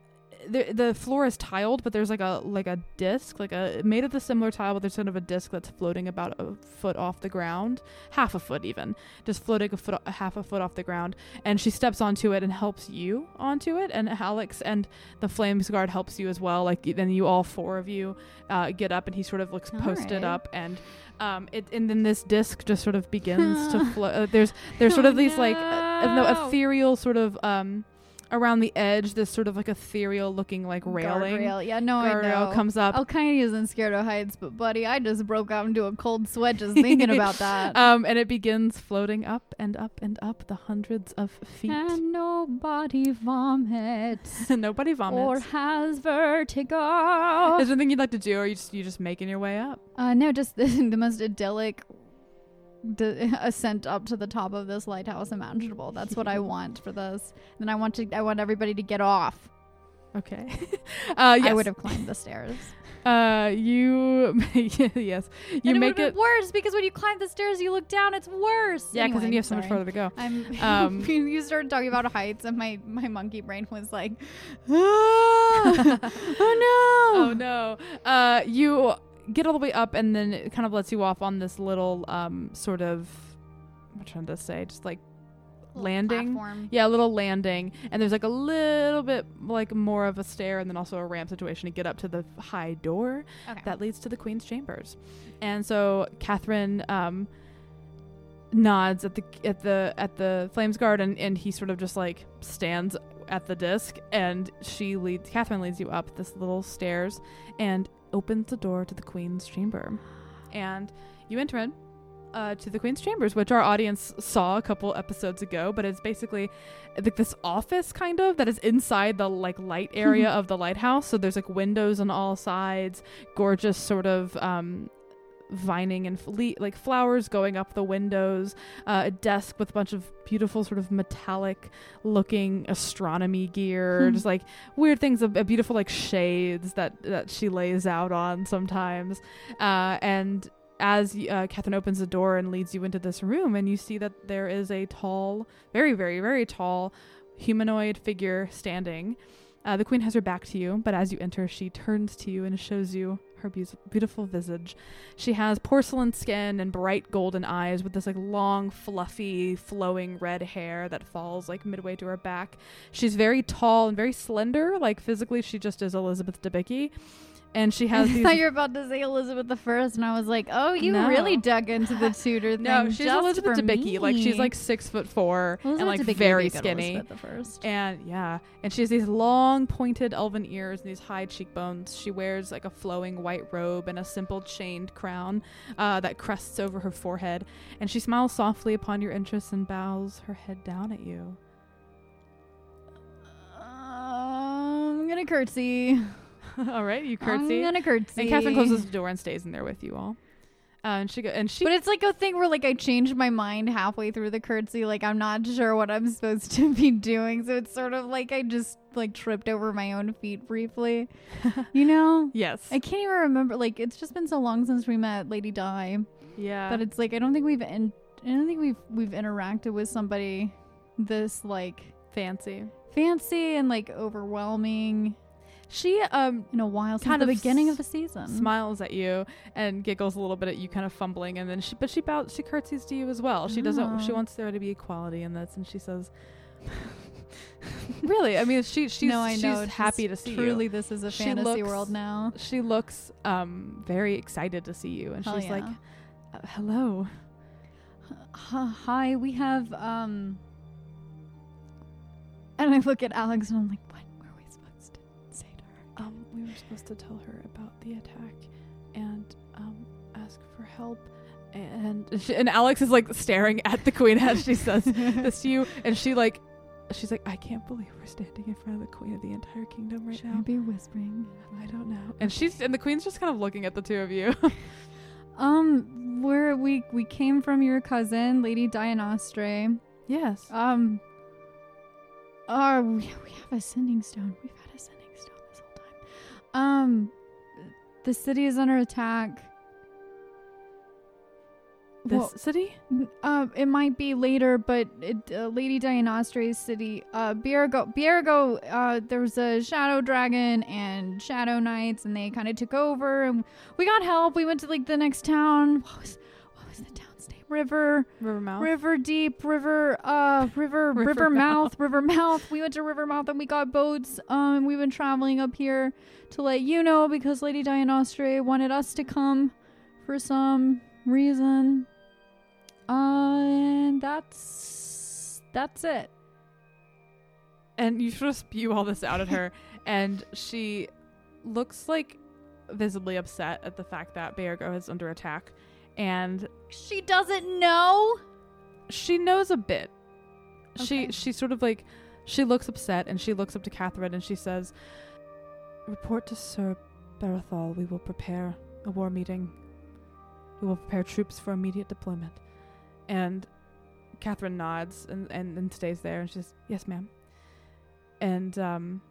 Speaker 1: the the floor is tiled, but there's like a like a disc, like a made of the similar tile, but there's sort of a disc that's floating about a foot off the ground, half a foot even, just floating a foot, half a foot off the ground. And she steps onto it and helps you onto it, and Alex and the flames guard helps you as well. Like then you all four of you uh, get up, and he sort of looks
Speaker 2: All
Speaker 1: posted
Speaker 2: right.
Speaker 1: up and. Um, it and then this disc just sort of begins to float. Uh, there's there's sort of
Speaker 2: Oh,
Speaker 1: these like uh, no
Speaker 2: no.
Speaker 1: ethereal sort of um around the edge. This sort of like ethereal looking like railing.
Speaker 2: Guardrail. Yeah, no, I know.
Speaker 1: comes up.
Speaker 2: Alkine isn't scared of heights, but buddy, I just broke out into a cold sweat just thinking about that.
Speaker 1: Um, and it begins floating up and up and up the hundreds of feet.
Speaker 2: and nobody vomits
Speaker 1: Nobody vomits.
Speaker 2: or has vertigo.
Speaker 1: Is there anything you'd like to do, or you just you just making your way up?
Speaker 2: Uh, no, just the, the most idyllic d- ascent up to the top of this lighthouse imaginable. That's what I want for this. Then I want to. I want everybody to get off.
Speaker 1: Okay. uh, yes.
Speaker 2: I would have climbed the stairs.
Speaker 1: Uh, you yes. You
Speaker 2: and
Speaker 1: make
Speaker 2: it,
Speaker 1: it.
Speaker 2: would've been worse because when you climb the stairs, you look down. It's worse.
Speaker 1: Yeah, because then you have so much further to go.
Speaker 2: I'm.
Speaker 1: Um,
Speaker 2: you started talking about heights, and my my monkey brain was like, "Ah, "Oh no!"
Speaker 1: oh no. Uh, you get all the way up, and then it kind of lets you off on this little um sort of. I'm trying to say, just like landing.
Speaker 2: Platform.
Speaker 1: Yeah, a little landing, and there's like a little bit like more of a stair, and then also a ramp situation to get up to the high door
Speaker 2: Okay.
Speaker 1: that leads to the queen's chambers. And so Catherine um, nods at the at the at the flames guard, and, and he sort of just like stands at the disc, and she leads Catherine leads you up this little stairs, and opens the door to the queen's chamber, and you enter in. Uh, to the Queen's Chambers, which our audience saw a couple episodes ago, but it's basically like this office kind of that is inside the like light area of the lighthouse. So there's like windows on all sides, gorgeous sort of um, vining and fle- like flowers going up the windows, uh, a desk with a bunch of beautiful sort of metallic looking astronomy gear,
Speaker 2: Hmm.
Speaker 1: just like weird things, a, a beautiful like shades that that she lays out on sometimes, uh, and. As uh, Catherine opens the door and leads you into this room, and you see that there is a tall, very, very, very tall humanoid figure standing. Uh, the queen has her back to you, but as you enter, she turns to you and shows you her beau- beautiful visage. She has porcelain skin and bright golden eyes with this like long, fluffy, flowing red hair that falls like midway to her back. She's very tall and very slender, like physically, she just is Elizabeth Debicki. And she has
Speaker 2: I thought you were about to say Elizabeth the First, and I was like, "Oh, you
Speaker 1: No.
Speaker 2: really dug into the Tudor thing."
Speaker 1: no, she's
Speaker 2: just
Speaker 1: Elizabeth Debicki. Like she's like six foot four
Speaker 2: Elizabeth
Speaker 1: and like
Speaker 2: Debicki
Speaker 1: very
Speaker 2: be a good
Speaker 1: skinny.
Speaker 2: Elizabeth the First.
Speaker 1: And yeah, and she has these long pointed elven ears and these high cheekbones. She wears like a flowing white robe and a simple chained crown uh, that crests over her forehead. And she smiles softly upon your entrance and bows her head down at you.
Speaker 2: Um, I'm gonna curtsy.
Speaker 1: All right, you curtsy.
Speaker 2: I'm gonna curtsy.
Speaker 1: And Catherine closes the door and stays in there with you all. Uh, and she go, and she
Speaker 2: But it's like a thing where like I changed my mind halfway through the curtsy. Like I'm not sure what I'm supposed to be doing. So it's sort of like I just like tripped over my own feet briefly. you know?
Speaker 1: yes,
Speaker 2: I can't even remember. Like it's just been so long since we met Lady Di.
Speaker 1: yeah,
Speaker 2: But it's like I don't think we've in, I don't think we've we've interacted with somebody this like
Speaker 1: fancy.
Speaker 2: fancy and like overwhelming
Speaker 1: She um
Speaker 2: in a while since
Speaker 1: Kind
Speaker 2: the
Speaker 1: of
Speaker 2: beginning
Speaker 1: s-
Speaker 2: of the season.
Speaker 1: smiles at you and giggles a little bit at you kind of fumbling and then she but she bows she curtsies to you as well she doesn't she
Speaker 2: Oh.
Speaker 1: wants there to be equality in this and she says really i mean she she's
Speaker 2: no, I
Speaker 1: she's
Speaker 2: know.
Speaker 1: happy
Speaker 2: just
Speaker 1: to see
Speaker 2: truly
Speaker 1: you
Speaker 2: this is a
Speaker 1: She
Speaker 2: fantasy
Speaker 1: looks-
Speaker 2: world now.
Speaker 1: she looks um very excited to see you and
Speaker 2: Hell
Speaker 1: she's like
Speaker 2: yeah.
Speaker 1: uh, hello
Speaker 2: Hi, we have um and I look at Alex and I'm like, her?
Speaker 1: we were supposed to tell her about the attack and um ask for help and she, and alex is like staring at the queen as she says this to you and she like she's like i can't believe we're standing in front of the queen of the entire kingdom right
Speaker 2: Should
Speaker 1: now
Speaker 2: I be whispering?
Speaker 1: i don't know and she's and the queen's just kind of looking at the two of you
Speaker 2: Um, where we we came from your cousin, Lady Dianostre.
Speaker 1: yes
Speaker 2: Um uh we, we have a sending stone. We've Um the city is under attack.
Speaker 1: this
Speaker 2: Well,
Speaker 1: city?
Speaker 2: Uh, it might be later, but it, uh, Lady Dianostre's city, uh, Biergo, Biergo, uh, there was a Shadow Dragon and Shadow Knights, and they kind of took over, and we got help. We went to like the next town. What was, what was the town's name? River,
Speaker 1: Rivermouth.
Speaker 2: River Deep, River, uh, River,
Speaker 1: River
Speaker 2: River
Speaker 1: Mouth.
Speaker 2: Mouth, River Mouth. We went to River Mouth, and we got boats. Um, we've been traveling up here to let you know because Lady Dianostre wanted us to come for some reason. Uh, and that's that's it.
Speaker 1: and you sort of spew all this out at her, and she looks like visibly upset at the fact that Baergo is under attack, and
Speaker 2: She doesn't know.
Speaker 1: she knows a bit. She she sort of like she looks upset, and she looks up to Catherine, and she says, "Report to Sir Barathol. We will prepare a war meeting. We will prepare troops for immediate deployment." And Catherine nods and, and, and stays there, and she says, "Yes, ma'am." And um,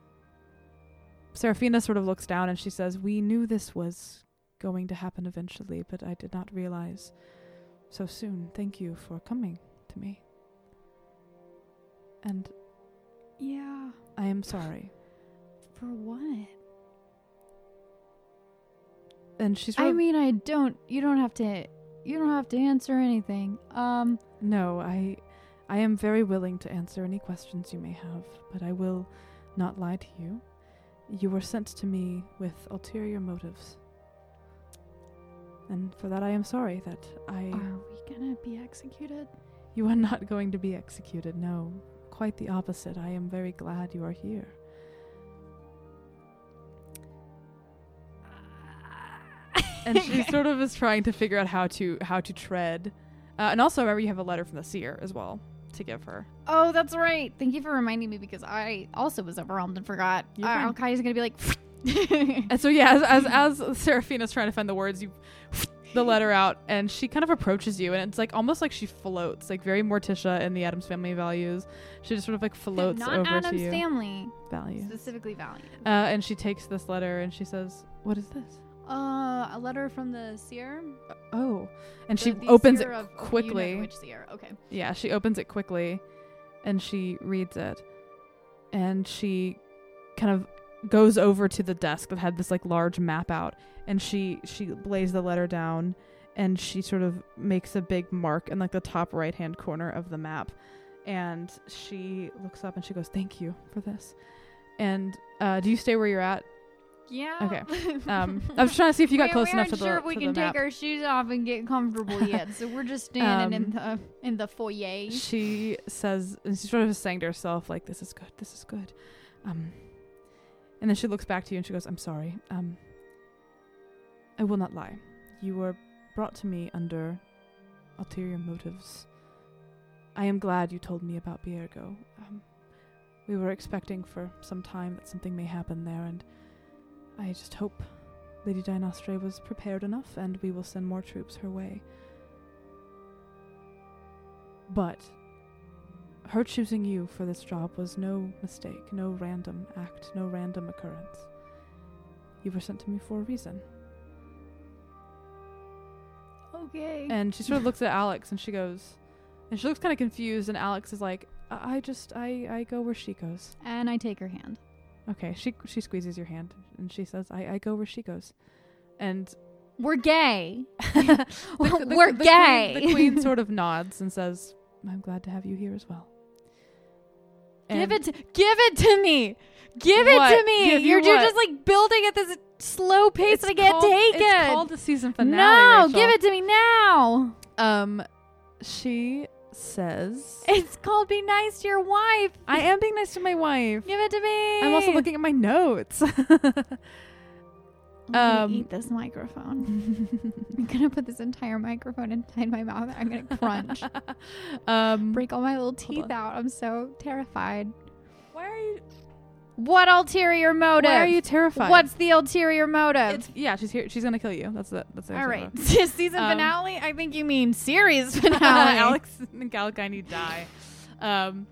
Speaker 1: Seraphina sort of looks down and she says, We knew this was going to happen eventually, but I did not realize so soon. Thank you for coming to me. And
Speaker 2: Yeah.
Speaker 1: I am sorry.
Speaker 2: For what?
Speaker 1: And she's sort
Speaker 2: I mean, I don't. You don't have to. You don't have to answer anything. Um.
Speaker 1: No, I I am very willing to answer any questions you may have, but I will not lie to you. You were sent to me with ulterior motives. And for that I am sorry that I
Speaker 2: Are we gonna be executed?
Speaker 1: You are not going to be executed, no. Quite the opposite. I am very glad you are here. And she sort of is trying to figure out how to how to tread. Uh, and also remember you have a letter from the seer as well to give her.
Speaker 2: Oh, that's right. Thank you for reminding me because I also was overwhelmed and forgot. Uh,
Speaker 1: fine.
Speaker 2: Al-Qaida's gonna be like.
Speaker 1: And so yeah, as as, as Seraphina's trying to find the words, you the letter out and she kind of approaches you and it's like almost like she floats, like very Morticia in the Addams family values. She just sort of like floats
Speaker 2: Not
Speaker 1: over
Speaker 2: Adam's
Speaker 1: to you.
Speaker 2: family,
Speaker 1: Values.
Speaker 2: specifically Valiant.
Speaker 1: Uh, and she takes this letter and she says, "What is this?"
Speaker 2: Uh, a letter from the seer.
Speaker 1: Oh, and
Speaker 2: The-
Speaker 1: she
Speaker 2: the
Speaker 1: opens it
Speaker 2: of- you know
Speaker 1: quickly.
Speaker 2: which seer? Okay.
Speaker 1: yeah, she opens it quickly, and she reads it, and she kind of goes over to the desk that had this like large map out, and she she lays the letter down, and she sort of makes a big mark in like the top right hand corner of the map, and she looks up and she goes, "Thank you for this." And uh, do you stay where you're at?
Speaker 2: Yeah.
Speaker 1: Okay. Um, I was trying to see if you got
Speaker 2: we,
Speaker 1: close
Speaker 2: we
Speaker 1: enough to the
Speaker 2: sure if we
Speaker 1: to
Speaker 2: can take our shoes off and get comfortable yet, so we're just standing in the in the foyer.
Speaker 1: she says and she sort of saying to herself like this is good this is good um and then she looks back to you and she goes i'm sorry um i will not lie you were brought to me under ulterior motives i am glad you told me about biergo um, we were expecting for some time that something may happen there and i just hope lady dinostre was prepared enough and we will send more troops her way but her choosing you for this job was no mistake, no random act, no random occurrence. You were sent to me for a reason.
Speaker 2: okay.
Speaker 1: And she sort of looks at Alex and she goes, and she looks kind of confused. And Alex is like, I, I just, I, I go where she goes.
Speaker 2: And I take her hand.
Speaker 1: Okay, she she squeezes your hand and she says, I, I go where she goes. And
Speaker 2: We're gay.
Speaker 1: the- the-
Speaker 2: We're
Speaker 1: the
Speaker 2: gay.
Speaker 1: Queen, the queen sort of nods and says, I'm glad to have you here as well.
Speaker 2: give it. To, give it to me. Give
Speaker 1: What?
Speaker 2: it to me.
Speaker 1: Give you
Speaker 2: you're, you're just like building at this slow pace
Speaker 1: It's
Speaker 2: that I can't
Speaker 1: called-
Speaker 2: take
Speaker 1: It's called the season finale.
Speaker 2: no,
Speaker 1: Rachel.
Speaker 2: give it to me now.
Speaker 1: Um, she says,
Speaker 2: It's called be nice to your wife.
Speaker 1: "I am being nice to my wife.
Speaker 2: Give it to me.
Speaker 1: I'm also looking at my notes."
Speaker 2: I'm gonna
Speaker 1: um,
Speaker 2: eat this microphone. I'm gonna put this entire microphone inside my mouth. I'm gonna crunch,
Speaker 1: um,
Speaker 2: break all my little teeth
Speaker 1: on.
Speaker 2: out. I'm so terrified.
Speaker 1: why are you?
Speaker 2: What ulterior motive?
Speaker 1: Why are you terrified?
Speaker 2: What's the ulterior motive?
Speaker 1: It's, yeah, she's here. She's gonna kill you. That's it. That's
Speaker 2: all right, season
Speaker 1: Um,
Speaker 2: finale. I think you mean series finale.
Speaker 1: Alex and Galgani die. Um,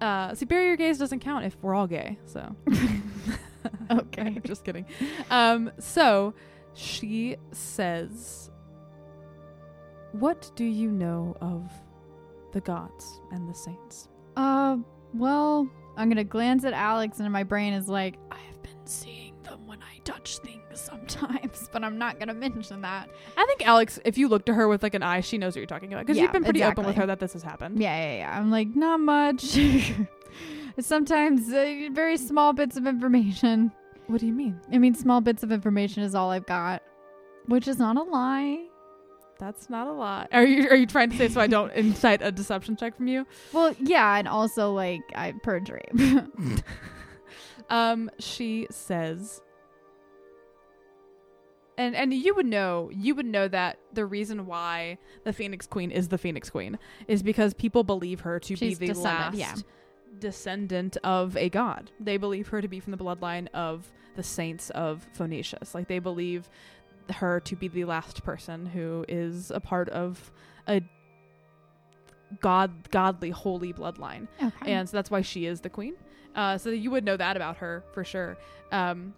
Speaker 1: uh, superior gaze doesn't count if we're all gay. So
Speaker 2: Okay.
Speaker 1: just kidding. Um, so she says, what do you know of the gods and the saints?
Speaker 2: Uh, well, I'm gonna glance at Alex, and my brain is like, I've been seeing them when I touch things sometimes, but I'm not gonna mention that.
Speaker 1: I think Alex, if you look to her with like an eye, she knows what you're talking about because
Speaker 2: Yeah,
Speaker 1: you've been pretty open with her that this has happened.
Speaker 2: Yeah, yeah, yeah. I'm like, not much. Sometimes uh, very small bits of information.
Speaker 1: What do you mean?
Speaker 2: I mean, small bits of information is all I've got, which is not a lie.
Speaker 1: That's not a lot. Are you are you trying to say so I don't incite a deception check from you?
Speaker 2: Well, yeah, and also like I perjury.
Speaker 1: Um, she says, and and you would know you would know that the reason why the Phoenix Queen is the Phoenix Queen is because people believe her to
Speaker 2: She's
Speaker 1: be the
Speaker 2: descendant,
Speaker 1: last
Speaker 2: yeah.
Speaker 1: descendant of a god. They believe her to be from the bloodline of the saints of Phoenicius. Like they believe her to be the last person who is a part of a god godly holy bloodline
Speaker 2: okay.
Speaker 1: and so that's why she is the queen. Uh, so you would know that about her for sure. Um,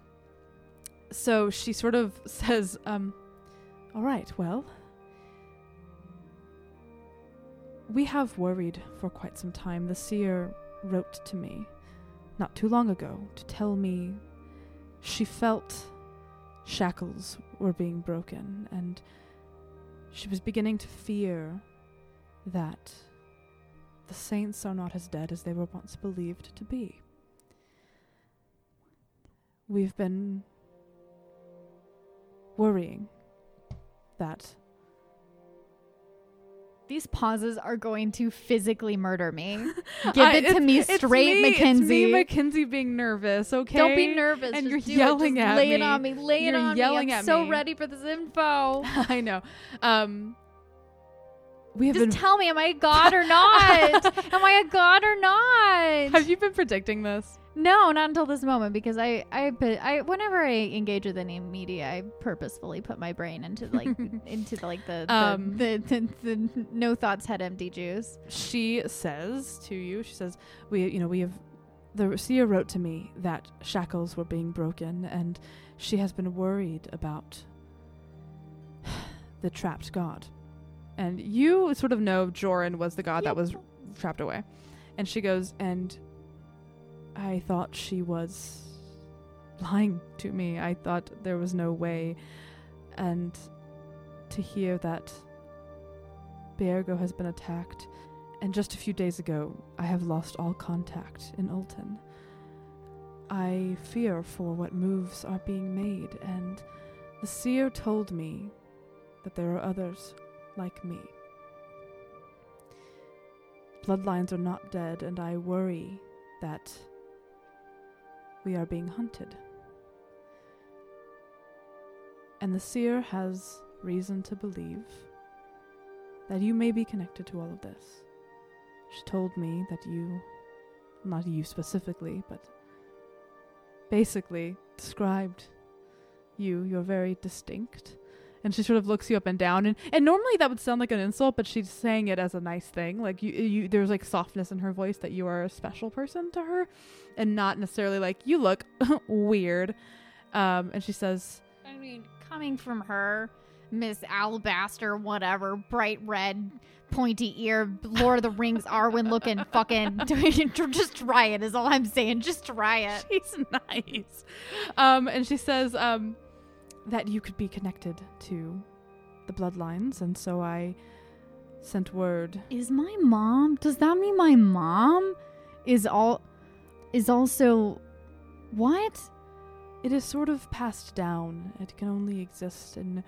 Speaker 1: so she sort of says, um, "All right, well, we have worried for quite some time. The seer wrote to me not too long ago to tell me she felt shackles were being broken, and she was beginning to fear that." the saints are not as dead as they were once believed to be. We've been worrying that
Speaker 2: These pauses are going to physically murder me. Give
Speaker 1: I-
Speaker 2: it to
Speaker 1: it's-
Speaker 2: me
Speaker 1: it's
Speaker 2: straight,
Speaker 1: me, It's
Speaker 2: Mackenzie.
Speaker 1: me, Mackenzie, being nervous. Okay,
Speaker 2: Don't be nervous.
Speaker 1: And you're
Speaker 2: do it.
Speaker 1: yelling
Speaker 2: Just
Speaker 1: at
Speaker 2: lay it on me. Lay it
Speaker 1: You're
Speaker 2: on
Speaker 1: yelling
Speaker 2: me. I'm
Speaker 1: at
Speaker 2: so
Speaker 1: me.
Speaker 2: ready for this info.
Speaker 1: I know. Um, we have
Speaker 2: Just
Speaker 1: been.
Speaker 2: tell me, am I a god or not? am I a god or not?
Speaker 1: have you been predicting this?
Speaker 2: No, not until this moment because I, I, put, I, whenever I engage with any media, I purposefully put my brain into like, into the, like the, the,
Speaker 1: Um,
Speaker 2: the, the, the no thoughts head empty juice.
Speaker 1: She says to you. She says, "We, you know, we have." The seer wrote to me that shackles were being broken, and she has been worried about the trapped god. And you sort of know Joran was the god that was trapped away. And she goes, and I thought she was lying to me. I thought there was no way. And to hear that Bergo has been attacked, and just a few days ago, I have lost all contact in Ulton. I fear for what moves are being made, and the seer told me that there are others like me. Bloodlines are not dead, and I worry that we are being hunted. And the seer has reason to believe that you may be connected to all of this. She told me that you, not you specifically, but basically described you. You're very distinct. And she sort of looks you up and down, and, and normally that would sound like an insult, but she's saying it as a nice thing. Like you, you, there's like softness in her voice that you are a special person to her, and not necessarily like you look weird. Um, and she says,
Speaker 2: I mean, coming from her, Miss Alabaster, whatever, bright red, pointy ear, Lord of the Rings, Arwen looking fucking. just try it, is all I'm saying. Just try it.
Speaker 1: she's nice. Um, and she says um, that you could be connected to the bloodlines, and so I sent word.
Speaker 2: Is my mom? Does that mean my mom is all is also what?
Speaker 1: It is sort of passed down. It can only exist in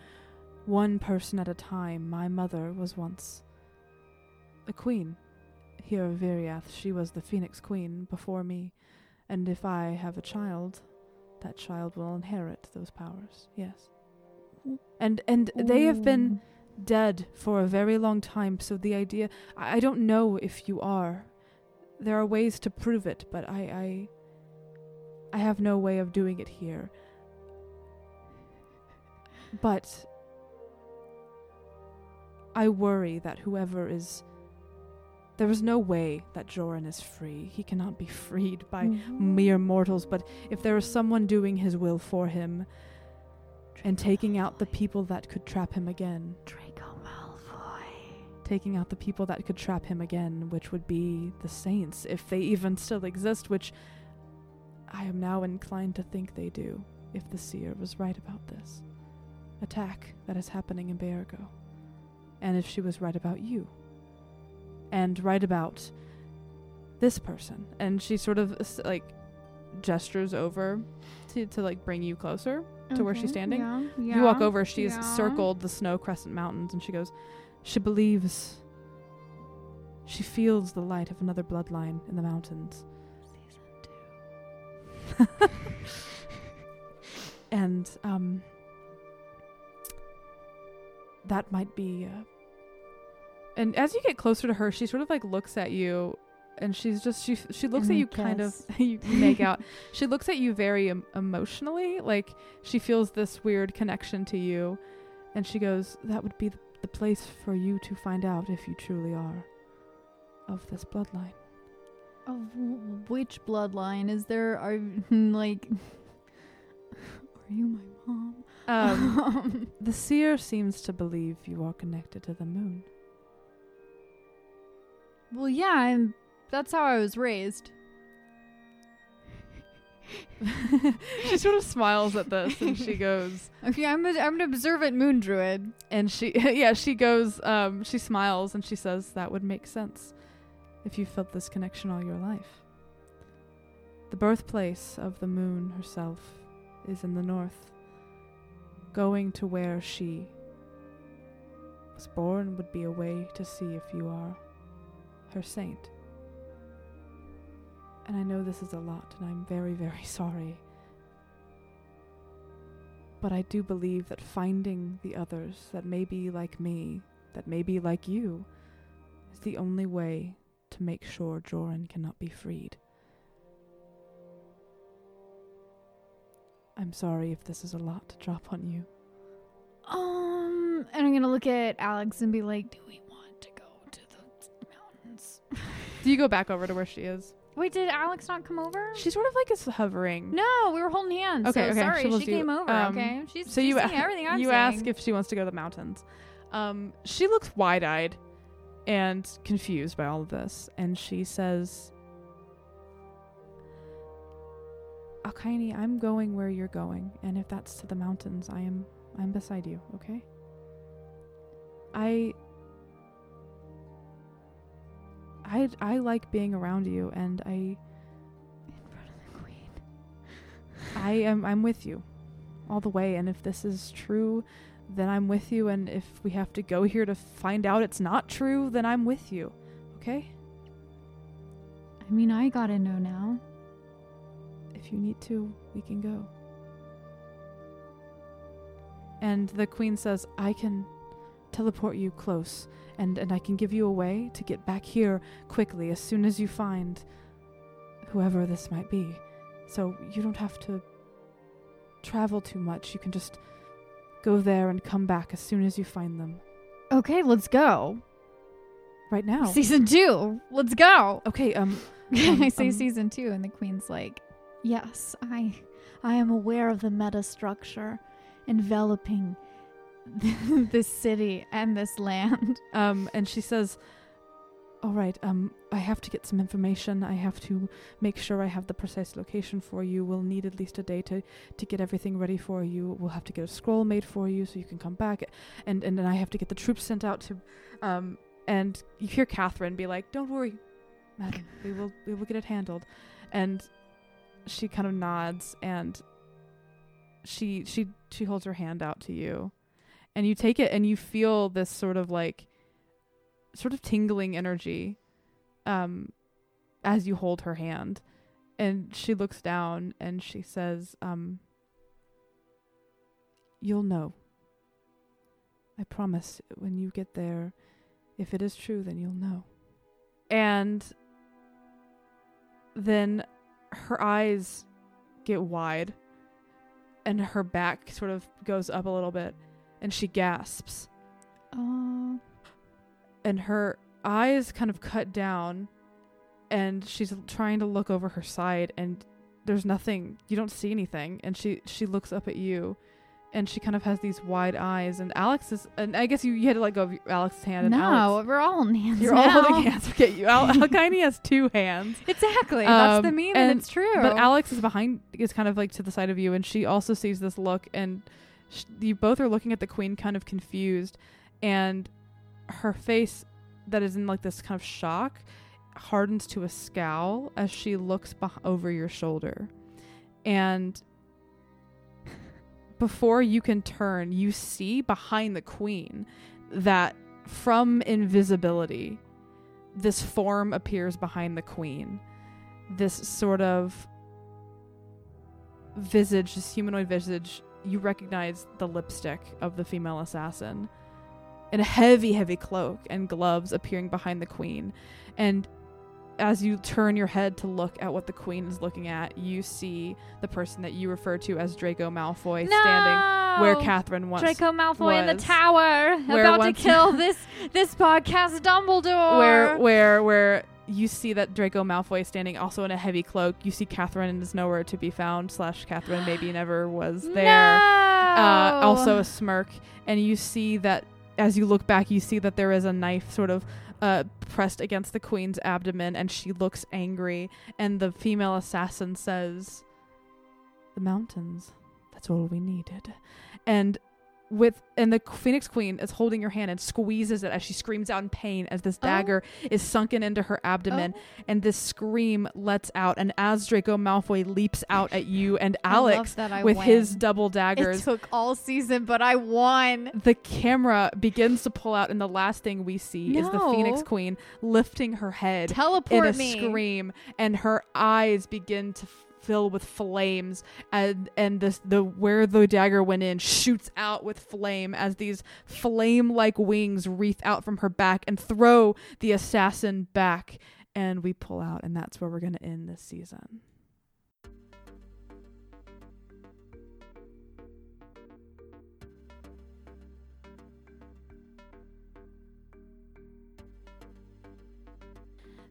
Speaker 1: one person at a time. My mother was once a queen here of Viriath. She was the Phoenix Queen before me, and if I have a child, that child will inherit those powers. Yes. And and they have been dead for a very long time, so the idea I, I don't know if you are. There are ways to prove it, but I I I have no way of doing it here. But I worry that whoever is there is no way that Joran is free. He cannot be freed by mm-hmm. mere mortals, but if there is someone doing his will for him and taking out the people that could trap him again,
Speaker 2: Draco Malfoy.
Speaker 1: taking out the people that could trap him again, which would be the saints, if they even still exist, which I am now inclined to think they do, if the seer was right about this attack that is happening in Baergo, and if she was right about you, and write about this person. And she sort of like gestures over to, to like bring you closer to where she's standing.
Speaker 2: Yeah,
Speaker 1: You walk over, she's
Speaker 2: yeah.
Speaker 1: circled the snow crescent mountains, and she goes, She believes. She feels the light of another bloodline in the mountains. and, um, that might be. Uh, and as you get closer to her, she sort of like looks at you, and she's just she she looks
Speaker 2: And
Speaker 1: at you kind of you make out. She looks at you very em- emotionally, like she feels this weird connection to you, and she goes, "That would be the, the place for you to find out if you truly are of this bloodline."
Speaker 2: Of w- which bloodline is there? Are like, are you my mom?
Speaker 1: Um, the seer seems to believe you are connected to the moon.
Speaker 2: Well, yeah, I'm. That's how I was raised.
Speaker 1: she sort of smiles at this, and she goes,
Speaker 2: Okay, I'm a, I'm an observant moon druid.
Speaker 1: and she yeah she goes, um, she smiles, and she says that would make sense if you felt this connection all your life. The birthplace of the moon herself is in the north. Going to where she was born would be a way to see if you are her saint. And I know this is a lot, and I'm very, very sorry. But I do believe that finding the others that may be like me, that may be like you, is the only way to make sure Joran cannot be freed. I'm sorry if this is a lot to drop on you.
Speaker 2: Um, and I'm gonna look at Alex and be like, "Do we
Speaker 1: Do you go back over to where she is?
Speaker 2: Wait, did Alex not come over?
Speaker 1: She sort of like is hovering.
Speaker 2: no, we were holding hands.
Speaker 1: Okay,
Speaker 2: so
Speaker 1: okay,
Speaker 2: Sorry,
Speaker 1: she
Speaker 2: she,
Speaker 1: you.
Speaker 2: came over.
Speaker 1: Um,
Speaker 2: okay, she's
Speaker 1: so
Speaker 2: she's
Speaker 1: you a-
Speaker 2: everything I'm
Speaker 1: you
Speaker 2: saying.
Speaker 1: ask if she wants to go to the mountains. Um, she looks wide-eyed and confused by all of this, and she says, "Alkaini, I'm going where you're going, and if that's to the mountains, I am I'm beside you. Okay? I." I, I like being around you and I
Speaker 2: in front of the queen.
Speaker 1: I am I'm with you all the way and if this is true then I'm with you and if we have to go here to find out it's not true then I'm with you. Okay?
Speaker 2: I mean, I gotta know now.
Speaker 1: If you need to, we can go. And the queen says, "I can teleport you close and and I can give you a way to get back here quickly as soon as you find whoever this might be. So you don't have to travel too much. You can just go there and come back as soon as you find them.
Speaker 2: Okay, let's go.
Speaker 1: Right now.
Speaker 2: Season two. Let's go.
Speaker 1: okay, um Um,
Speaker 2: I say
Speaker 1: um,
Speaker 2: season two, and the queen's like, "Yes, I, I am aware of the meta structure enveloping this city and this land."
Speaker 1: Um, and she says, "All right. Um, I have to get some information. I have to make sure I have the precise location for you. We'll need at least a day to to get everything ready for you. We'll have to get a scroll made for you so you can come back, and and then I have to get the troops sent out to, um." And you hear Catherine be like, "Don't worry, madam. We will we will get it handled," and she kind of nods and she she she holds her hand out to you and you take it and you feel this sort of like sort of tingling energy um as you hold her hand. And she looks down and she says um you'll know. I promise when you get there if it is true then you'll know. And then her eyes get wide and her back sort of goes up a little bit and she gasps
Speaker 2: Uh,
Speaker 1: and her eyes kind of cut down and she's trying to look over her side and there's nothing you don't see anything and she she looks up at you and she kind of has these wide eyes. And Alex is, and I guess you, you had to let go of Alex's hand. And
Speaker 2: no,
Speaker 1: Alex,
Speaker 2: we're all in hands.
Speaker 1: you're all holding hands. Okay, you, Al- Alkine has two hands.
Speaker 2: Exactly.
Speaker 1: Um,
Speaker 2: That's the meme, and,
Speaker 1: and-
Speaker 2: it's true.
Speaker 1: But Alex is behind, is kind of like to the side of you, and she also sees this look, and sh- you both are looking at the queen, kind of confused, and her face, that is in like this kind of shock, hardens to a scowl as she looks beh- over your shoulder, and before you can turn, you see behind the queen that from invisibility, this form appears behind the queen. This sort of visage, this humanoid visage, you recognize the lipstick of the female assassin. And a heavy, heavy cloak and gloves appearing behind the queen. And as you turn your head to look at what the queen is looking at, you see the person that you refer to as Draco Malfoy standing where Catherine once
Speaker 2: Draco Malfoy in the tower, about to kill this this podcast Dumbledore.
Speaker 1: where where where you see that Draco Malfoy standing also in a heavy cloak. You see Catherine and is nowhere to be found. Slash Catherine maybe never was there. Uh, also a smirk, and you see that as you look back, you see that there is a knife sort of uh, pressed against the queen's abdomen, and she looks angry. And the female assassin says, "The mountains. That's all we needed." And with and the Phoenix Queen is holding your hand and squeezes it as she screams out in pain as this
Speaker 2: Oh.
Speaker 1: dagger is sunken into her abdomen, oh. and this scream lets out. And as Draco Malfoy leaps out at you and Alex with his
Speaker 2: win.
Speaker 1: double
Speaker 2: It
Speaker 1: daggers,
Speaker 2: took all season, but I won.
Speaker 1: the camera begins to pull out, and the last thing we see is the Phoenix Queen lifting her head in a
Speaker 2: me.
Speaker 1: scream, and her eyes begin to fill with flames, and and this the where the dagger went in shoots out with flame as these flame-like wings wreath out from her back and throw the assassin back, and we pull out, and that's where we're gonna end this season.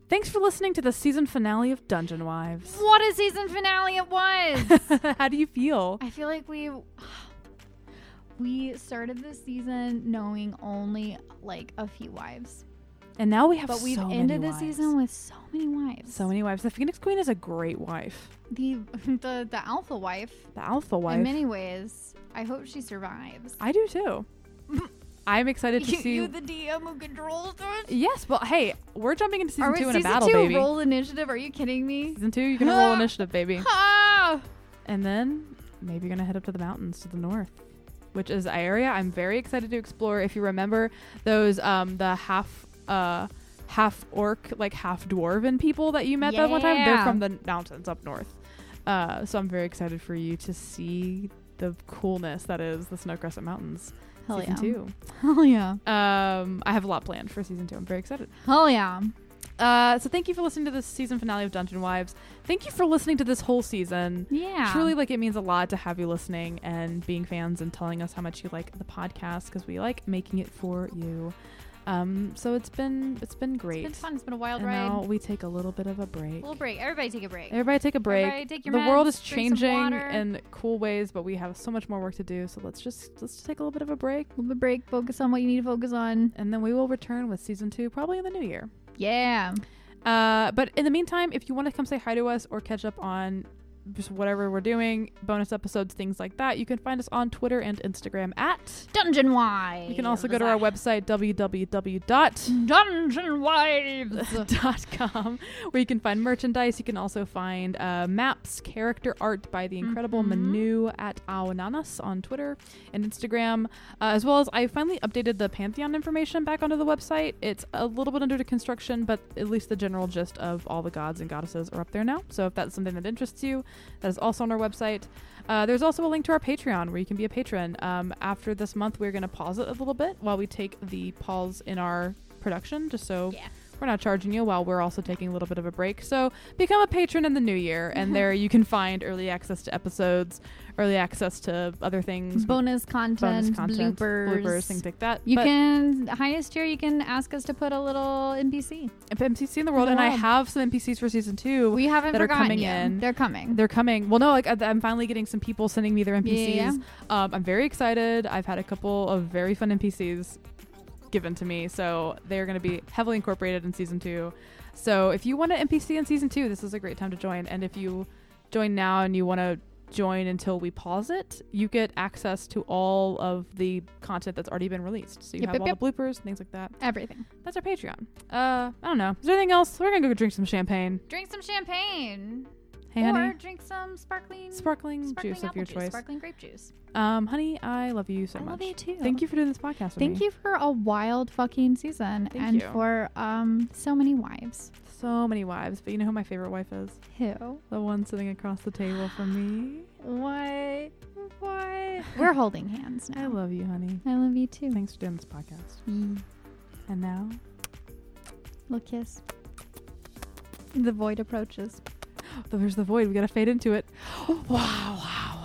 Speaker 1: Thanks for listening to the season finale of Dungeon Wives.
Speaker 2: What a season finale it was.
Speaker 1: How do you feel?
Speaker 2: I feel like we we started this season knowing only like a few wives,
Speaker 1: And now we have
Speaker 2: but we've
Speaker 1: so
Speaker 2: ended the season with so many wives.
Speaker 1: so many wives. The Phoenix Queen is a great wife.
Speaker 2: the the the alpha wife.
Speaker 1: The alpha wife.
Speaker 2: In many ways, I hope she survives.
Speaker 1: I do too. I'm excited to
Speaker 2: you,
Speaker 1: see.
Speaker 2: you the DM who controls us.
Speaker 1: yes, well, hey, we're jumping into season
Speaker 2: Are we
Speaker 1: two in
Speaker 2: season
Speaker 1: a battle,
Speaker 2: two
Speaker 1: baby.
Speaker 2: roll initiative? Are you kidding me?
Speaker 1: Season two, you're gonna roll initiative, baby, and then maybe you're gonna head up to the mountains to the north, which is an area I'm very excited to explore. If you remember those, um, the half, uh, half orc, like half dwarven people that you met that one time, they're
Speaker 2: Yeah.
Speaker 1: from the mountains up north. Uh, so I'm very excited for you to see the coolness that is the Snow Crescent Mountains.
Speaker 2: Hell
Speaker 1: season
Speaker 2: yeah.
Speaker 1: two.
Speaker 2: Hell yeah.
Speaker 1: Um, I have a lot planned for season two. I'm very excited.
Speaker 2: Hell yeah.
Speaker 1: Uh, so thank you for listening to this season finale of Dungeon Wives. Thank you for listening to this whole season.
Speaker 2: Yeah.
Speaker 1: Truly, like it means a lot to have you listening and being fans and telling us how much you like the podcast because we like making it for you. Um, so it's been it's been great.
Speaker 2: It's been fun. It's been a wild
Speaker 1: and
Speaker 2: ride.
Speaker 1: now we take a little bit of a break.
Speaker 2: We'll break. Everybody take a break.
Speaker 1: Everybody take a break.
Speaker 2: Everybody take your
Speaker 1: the world is changing in cool ways, but we have so much more work to do. So let's just let's just take a little bit of a break,
Speaker 2: a break. Focus on what you need to focus on.
Speaker 1: and then we will return with season two probably in the new year.
Speaker 2: Yeah.
Speaker 1: Uh, but in the meantime, if you want to come say hi to us or catch up on just whatever we're doing, bonus episodes, things like that, you can find us on Twitter and Instagram at.
Speaker 2: Dungeon Wives.
Speaker 1: You can also go to our website www.com
Speaker 2: Dungeon Wives.
Speaker 1: where you can find merchandise. You can also find uh, maps, character art by the incredible
Speaker 2: Mhm.
Speaker 1: Manu at Awananas on Twitter and Instagram, uh, as well as I finally updated the Pantheon information back onto the website. It's a little bit under construction, but at least the general gist of all the gods and goddesses are up there now. So if that's something that interests you, that is also on our website. Uh, there's also a link to our Patreon where you can be a patron. Um, after this month, we're going to pause it a little bit while we take the pause in our production, just so
Speaker 2: Yeah.
Speaker 1: We're not charging you while we're also taking a little bit of a break. So become a patron in the new year, and there you can find early access to episodes, early access to other things,
Speaker 2: bonus content,
Speaker 1: bonus content,
Speaker 2: bloopers.
Speaker 1: bloopers, things like that.
Speaker 2: You
Speaker 1: But
Speaker 2: can highest tier. You can ask us to put a little NPC.
Speaker 1: NPC in the world,
Speaker 2: In the
Speaker 1: and I have some NPCs for season two.
Speaker 2: We haven't
Speaker 1: that are coming in.
Speaker 2: They're coming.
Speaker 1: They're coming. Well, no, like I'm finally getting some people sending me their NPCs.
Speaker 2: Yeah.
Speaker 1: Um, I'm very excited. I've had a couple of very fun NPCs given to me, so they are going to be heavily incorporated in season two. So if you want an NPC in season two, this is a great time to join. And if you join now and you want to join until we pause it, you get access to all of the content that's already been released. So you
Speaker 2: Yep,
Speaker 1: have
Speaker 2: yep,
Speaker 1: all the bloopers, things like that.
Speaker 2: Everything.
Speaker 1: That's our Patreon. Uh, I don't know. Is there anything else? We're gonna go drink some champagne.
Speaker 2: Drink some champagne.
Speaker 1: Hey,
Speaker 2: or
Speaker 1: honey.
Speaker 2: drink some sparkling
Speaker 1: Sparkling,
Speaker 2: sparkling
Speaker 1: juice of your
Speaker 2: juice,
Speaker 1: choice.
Speaker 2: Sparkling grape juice.
Speaker 1: Um, honey, I love you so
Speaker 2: I
Speaker 1: much.
Speaker 2: love you too.
Speaker 1: Thank you for doing this podcast. With
Speaker 2: Thank
Speaker 1: me.
Speaker 2: you for a wild fucking season
Speaker 1: Thank
Speaker 2: and
Speaker 1: you.
Speaker 2: for um so many wives.
Speaker 1: So many wives, but you know who my favorite wife is?
Speaker 2: Who?
Speaker 1: The one sitting across the table from me.
Speaker 2: What? What? We're holding hands now.
Speaker 1: I love you, honey.
Speaker 2: I love you too.
Speaker 1: Thanks for doing this podcast.
Speaker 2: Mm.
Speaker 1: And now,
Speaker 2: Little kiss. The void approaches.
Speaker 1: there's the void. We gotta fade into it. wow.